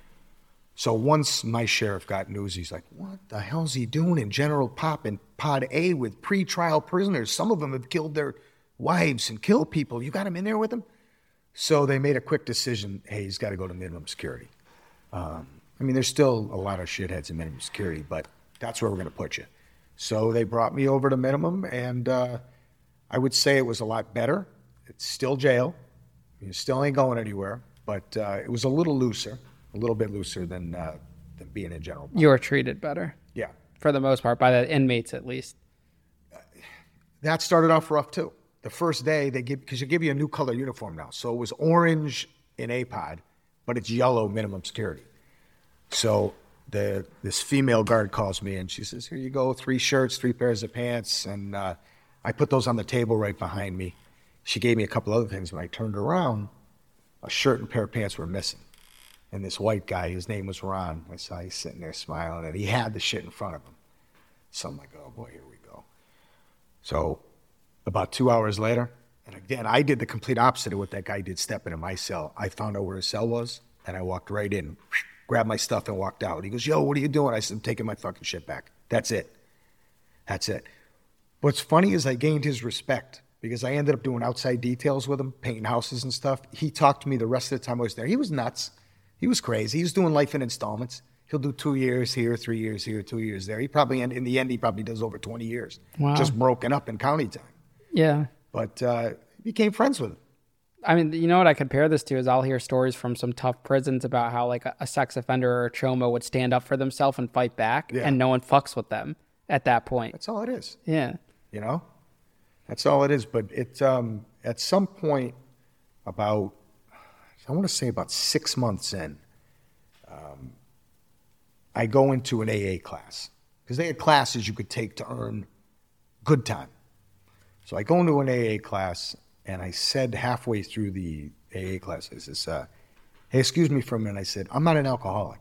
So once my sheriff got news, he's like, "What the hell's he doing in General Pop in Pod A with pre-trial prisoners? Some of them have killed their wives and killed people. You got him in there with him?" So they made a quick decision. Hey, he's got to go to minimum security. Um, I mean, there's still a lot of shitheads in minimum security, but that's where we're going to put you. So they brought me over to minimum, and uh, I would say it was a lot better. It's still jail. You still ain't going anywhere, but uh, it was a little looser, a little bit looser than uh, than being in general. You were treated better, Yeah, for the most part, by the inmates at least. that started off rough too. The first day they give because you give you a new color uniform now. So it was orange in APOD, but it's yellow minimum security. So the this female guard calls me and she says, "Here you go, three shirts, three pairs of pants," and uh, I put those on the table right behind me. She gave me a couple other things. When I turned around, a shirt and pair of pants were missing. And this white guy, his name was Ron. I saw he's sitting there smiling, and he had the shit in front of him. So I'm like, oh boy, here we go. So about two hours later, and again, I did the complete opposite of what that guy did stepping in my cell. I found out where his cell was, and I walked right in, grabbed my stuff, and walked out. He goes, yo, what are you doing? I said, I'm taking my fucking shit back. That's it. That's it. What's funny is I gained his respect because I ended up doing outside details with him, painting houses and stuff. He talked to me the rest of the time I was there. He was nuts. He was crazy. He was doing life in installments. He'll do two years here, three years here, two years there. He probably, in the end, he probably does over 20 years. Wow. Just broken up in county time. Yeah. But uh, became friends with him. I mean, you know what I compare this to is I'll hear stories from some tough prisons about how like a, a sex offender or a choma would stand up for themselves and fight back, Yeah. and no one fucks with them at that point. That's all it is. Yeah. you know that's all it is but it um, at some point about i want to say about six months in um, i go into an aa class because they had classes you could take to earn good time so i go into an aa class and i said halfway through the aa class i says uh, hey excuse me for a minute i said i'm not an alcoholic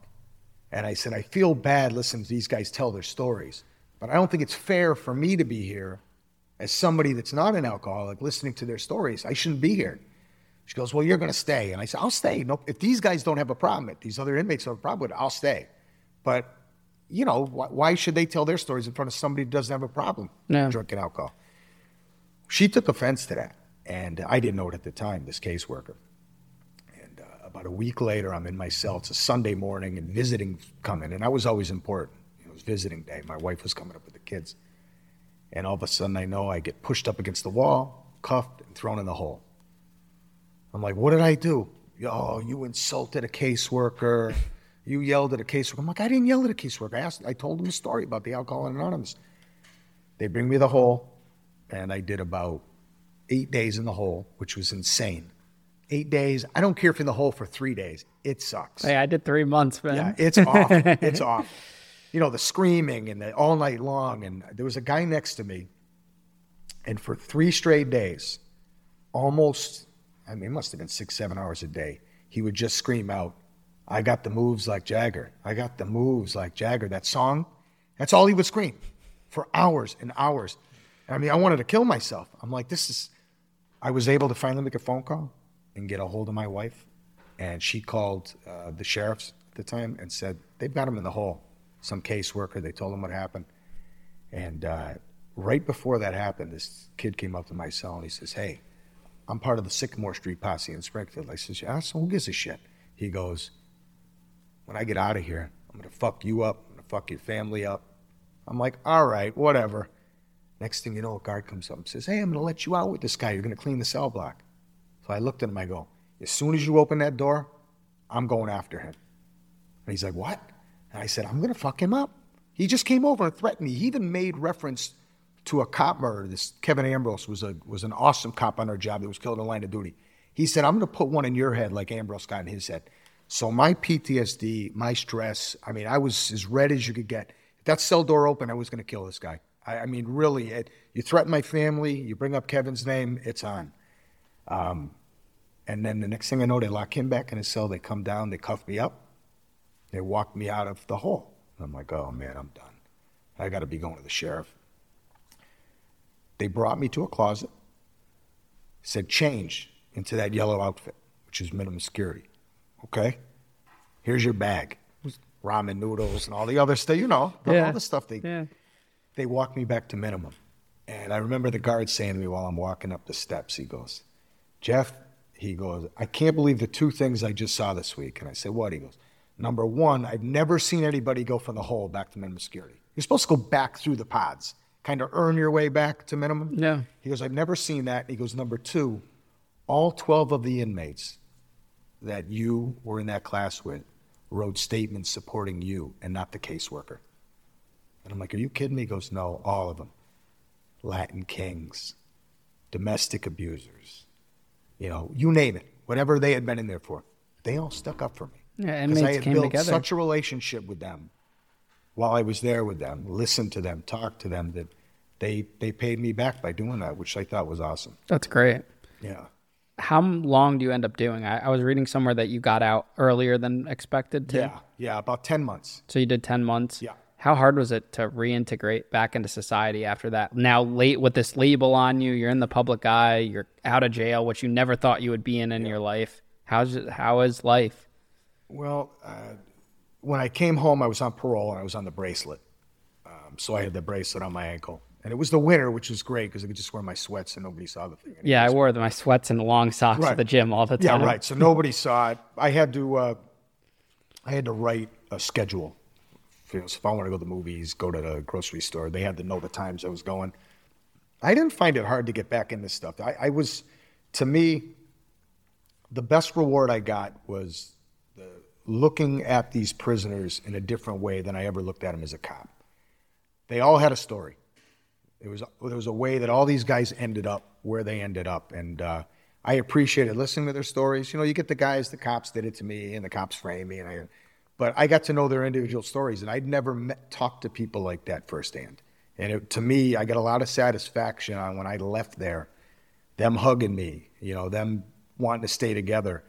and I said, I feel bad listening to these guys tell their stories, but I don't think it's fair for me to be here as somebody that's not an alcoholic listening to their stories. I shouldn't be here. She goes, Well, you're going to stay. And I said, I'll stay. No, if these guys don't have a problem, if these other inmates have a problem with it, I'll stay. But, you know, why, why should they tell their stories in front of somebody who doesn't have a problem Yeah. drinking alcohol? She took offense to that. And I didn't know it at the time, this caseworker. And uh, about a week later, I'm in my cell. It's a Sunday morning, and visiting coming. And I was always important. It was visiting day. My wife was coming up with the kids. And all of a sudden, I know I get pushed up against the wall, cuffed, and thrown in the hole. I'm like, what did I do? Oh, you insulted a caseworker. You yelled at a caseworker. I'm like, I didn't yell at a caseworker. I asked, I told them a story about the Alcohol Anonymous. They bring me the hole, and I did about eight days in the hole, which was insane. Eight days. I don't care if you're in the hole for three days. It sucks. Hey, I did three months, man. Yeah, it's off. it's off. You know, the screaming and the all night long. And there was a guy next to me, and for three straight days, almost, I mean, it must have been six, seven hours a day, he would just scream out, I got the moves like Jagger. I got the moves like Jagger. That song, that's all he would scream for hours and hours. I mean, I wanted to kill myself. I'm like, this is, I was able to finally make a phone call and get a hold of my wife. And she called uh, the sheriffs at the time and said, they've got him in the hole. Some caseworker, they told him what happened. And uh, right before that happened, this kid came up to my cell and he says, hey, I'm part of the Sycamore Street posse in Springfield. I says, yeah, so who gives a shit? He goes, when I get out of here, I'm to fuck you up. I'm to fuck your family up. I'm like, all right, whatever. Next thing you know, a guard comes up and says, hey, I'm going to let you out with this guy. You're going to clean the cell block. So I looked at him. I go, as soon as you open that door, I'm going after him. And he's like, what? And I said, I'm going to fuck him up. He just came over and threatened me. He even made reference to a cop murder. This Kevin Ambrose was a was an awesome cop on our job that was killed in the line of duty. He said, I'm going to put one in your head like Ambrose got in his head. So my PTSD, my stress, I mean, I was as red as you could get. If that cell door opened, I was going to kill this guy. I, I mean, really, it, you threaten my family, you bring up Kevin's name, it's on. Um, and then the next thing I know, they lock him back in his cell. They come down, they cuff me up, they walk me out of the hall. And I'm like, oh man, I'm done. I got to be going to the sheriff. They brought me to a closet, said, change into that yellow outfit, which is minimum security. Okay? Here's your bag. Ramen noodles and all the other stuff, you know, Yeah. all the stuff they, Yeah. They walked me back to minimum. And I remember the guard saying to me while I'm walking up the steps, he goes, Jeff, he goes, I can't believe the two things I just saw this week. And I said, What? He goes, Number one, I've never seen anybody go from the hole back to minimum security. You're supposed to go back through the pods, kind of earn your way back to minimum. Yeah. He goes, I've never seen that. He goes, Number two, all 12 of the inmates that you were in that class with wrote statements supporting you and not the caseworker. And I'm like, Are you kidding me? He goes, No, all of them. Latin kings, domestic abusers, you know, you name it, whatever they had been in there for, they all stuck up for me. Yeah, Because I had built together. such a relationship with them while I was there with them, listened to them, talked to them, that they they paid me back by doing that, which I thought was awesome. That's great. Yeah. How long do you end up doing? I, I was reading somewhere that you got out earlier than expected to. Yeah. Yeah. About 10 months. So you did 10 months? Yeah. How hard was it to reintegrate back into society after that? Now, late with this label on you, you're in the public eye, you're out of jail, which you never thought you would be in in your life. How's it, how is life? Well, uh, when I came home, I was on parole and I was on the bracelet. Um, so I had the bracelet on my ankle. And it was the winter, which was great because I could just wear my sweats and nobody saw the thing. Yeah, I wore my sweats and long socks Right. the gym all the time. Yeah, right. So nobody saw it. I had to, uh, I had to write a schedule. If I want to go to the movies, go to the grocery store, they had to know the times I was going. I didn't find it hard to get back into stuff. I, I was, to me, the best reward I got was the, looking at these prisoners in a different way than I ever looked at them as a cop. They all had a story. It was there was a way that all these guys ended up where they ended up, and uh, I appreciated listening to their stories. You know, you get the guys, the cops did it to me, and the cops framed me, and I, but I got to know their individual stories, and I'd never met, talked to people like that firsthand. And it, to me, I got a lot of satisfaction on when I left there, them hugging me, you know, them wanting to stay together,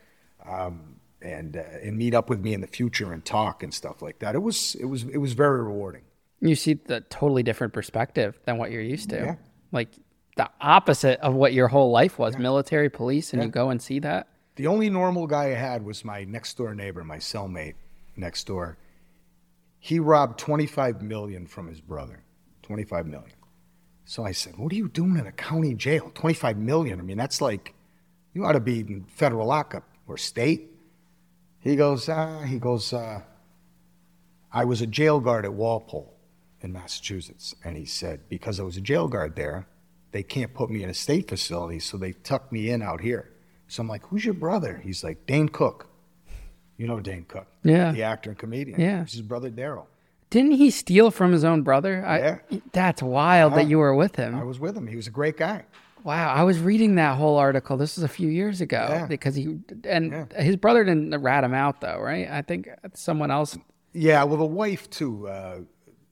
um, and uh, and meet up with me in the future and talk and stuff like that. It was it was it was very rewarding. You see the totally different perspective than what you're used to. Yeah. Like the opposite of what your whole life was military, police, and you go and see that. The only normal guy I had was my next door neighbor, my cellmate next door. He robbed 25 million from his brother. 25 million. So I said, "What are you doing in a county jail? 25 million? I mean, that's like you ought to be in federal lockup or state." He goes, uh, he goes, uh, I was a jail guard at Walpole in Massachusetts. And he said, because I was a jail guard there, they can't put me in a state facility, so they tucked me in out here. So I'm like, who's your brother? He's like, Dane Cook. You know Dane Cook. Yeah. The actor and comedian. Yeah. His brother Darryl. Didn't he steal from his own brother? I, Yeah. That's wild that you were with him. I was with him. He was a great guy. Wow, I was reading that whole article. This was a few years ago Yeah. because he and his brother didn't rat him out though, right? I think someone else. Yeah, well, the wife too. Uh,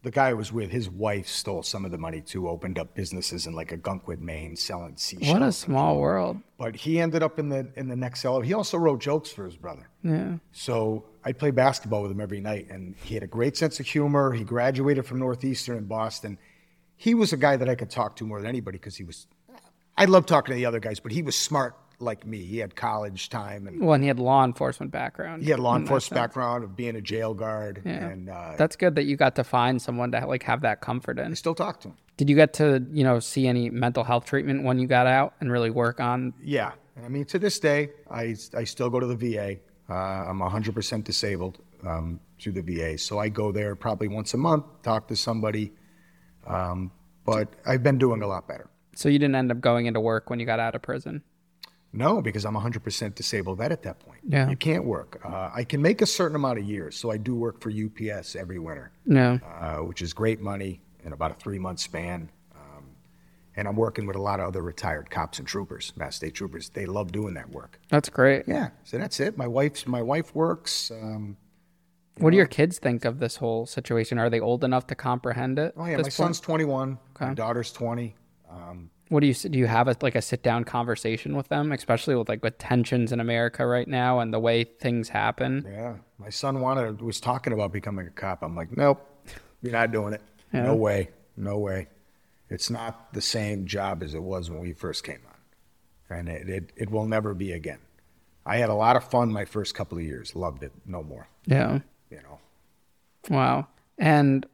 the guy I was with, his wife stole some of the money too. Opened up businesses in like Ogunquit, Maine, selling seashells. What a small world. But he ended up in the in the next cell. He also wrote jokes for his brother. Yeah. So I'd play basketball with him every night, and he had a great sense of humor. He graduated from Northeastern in Boston. He was a guy that I could talk to more than anybody because he was. I love talking to the other guys, but he was smart like me. He had college time, and Well, and he had law enforcement background. he had law enforcement background of being a jail guard. Yeah. And uh, That's good that you got to find someone to like have that comfort in. I still talk to him. Did you get to you know see any mental health treatment when you got out and really work on? Yeah, I mean, to this day, I, I still go to the VA. Uh, I'm 100% disabled um, through the VA, so I go there probably once a month, talk to somebody. Um, but I've been doing a lot better. So you didn't end up going into work when you got out of prison. No, because I'm 100% disabled vet at that point. Yeah. You can't work. Uh, I can make a certain amount of years, so I do work for UPS every winter, No. uh, which is great money in about a three month span. Um, and I'm working with a lot of other retired cops and troopers, Mass State troopers. They love doing that work. That's great. Yeah, so that's it. My wife's my wife works. Um, What do your kids think of this whole situation? Are they old enough to comprehend it? oh yeah, my point? son's 21. My daughter's 20. Um, What do you do? You have a, like a sit down conversation with them, especially with like with tensions in America right now and the way things happen. yeah, my son wanted was talking about becoming a cop. I'm like, nope, you're not doing it. No way, no way. It's not the same job as it was when we first came on, and it it, it will never be again. I had a lot of fun my first couple of years. Loved it. No more. Yeah. You know. Wow. And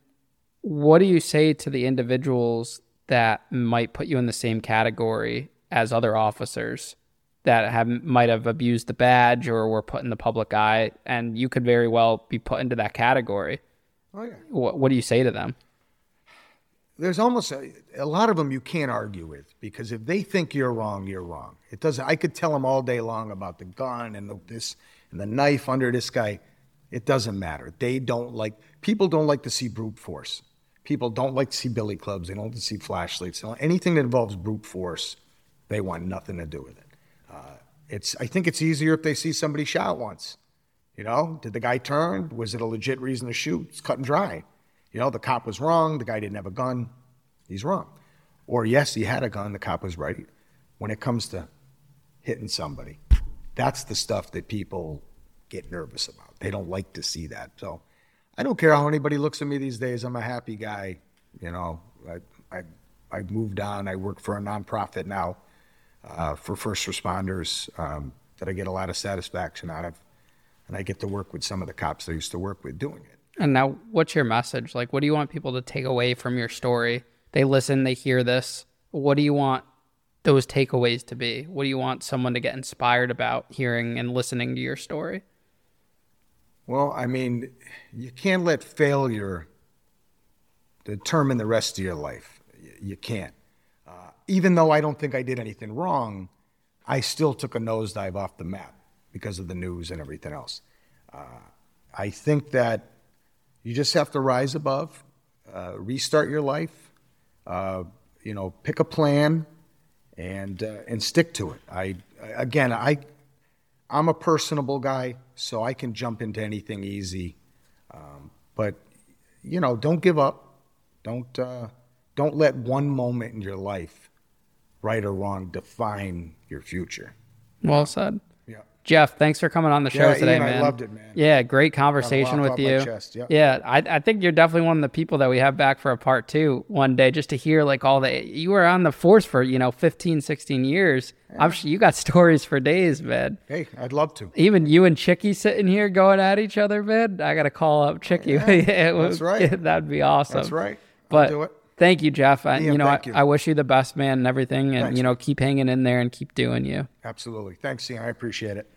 what do you say to the individuals that might put you in the same category as other officers that have might have abused the badge or were put in the public eye, and you could very well be put into that category? Oh yeah. What, what do you say to them? there's almost a, a lot of them you can't argue with because if they think you're wrong, you're wrong. It doesn't. I could tell them all day long about the gun and the, this and the knife under this guy. It doesn't matter. They don't like people don't like to see brute force. People don't like to see billy clubs. They don't like to see flashlights. Anything that involves brute force, They want nothing to do with it. Uh, it's I think it's easier if they see somebody shot once. You know, did the guy turn? Was it a legit reason to shoot? It's cut and dry. You know, the cop was wrong. The guy didn't have a gun. He's wrong. Or yes, he had a gun. The cop was right. When it comes to hitting somebody, that's the stuff that people get nervous about. They don't like to see that. So I don't care how anybody looks at me these days. I'm a happy guy. You know, I, I, I moved on. I work for a nonprofit now uh, for first responders um, that I get a lot of satisfaction out of. And I get to work with some of the cops I used to work with doing it. And now, what's your message? Like, what do you want people to take away from your story? They listen, they hear this. What do you want those takeaways to be? What do you want someone to get inspired about hearing and listening to your story? Well, I mean, you can't let failure determine the rest of your life. You can't. Uh, even though I don't think I did anything wrong, I still took a nosedive off the map because of the news and everything else. Uh, I think that you just have to rise above, uh, restart your life, uh, you know, pick a plan, and uh, and stick to it. I again, I I'm a personable guy, so I can jump into anything easy. Um, but you know, don't give up. Don't uh, don't let one moment in your life, right or wrong, define your future. Well said. Jeff, thanks for coming on the show yeah, today, Ian, man. I loved it, man. Yeah, great conversation with you. Yep. Yeah, I, I think you're definitely one of the people that we have back for a part two one day just to hear like all the you were on the force for, you know, 15, 16 years. Yeah. I'm sure you got stories for days, man. Hey, I'd love to. Even you and Chicky sitting here going at each other, man. I got to call up Chicky. Yeah, that's right. that'd be awesome. That's right. But do it. Thank you, Jeff. Ian, you know, I, you. I, wish you the best, man, and everything. And, Thanks. you know, keep hanging in there and keep doing you. Absolutely. Thanks, Ian. I appreciate it.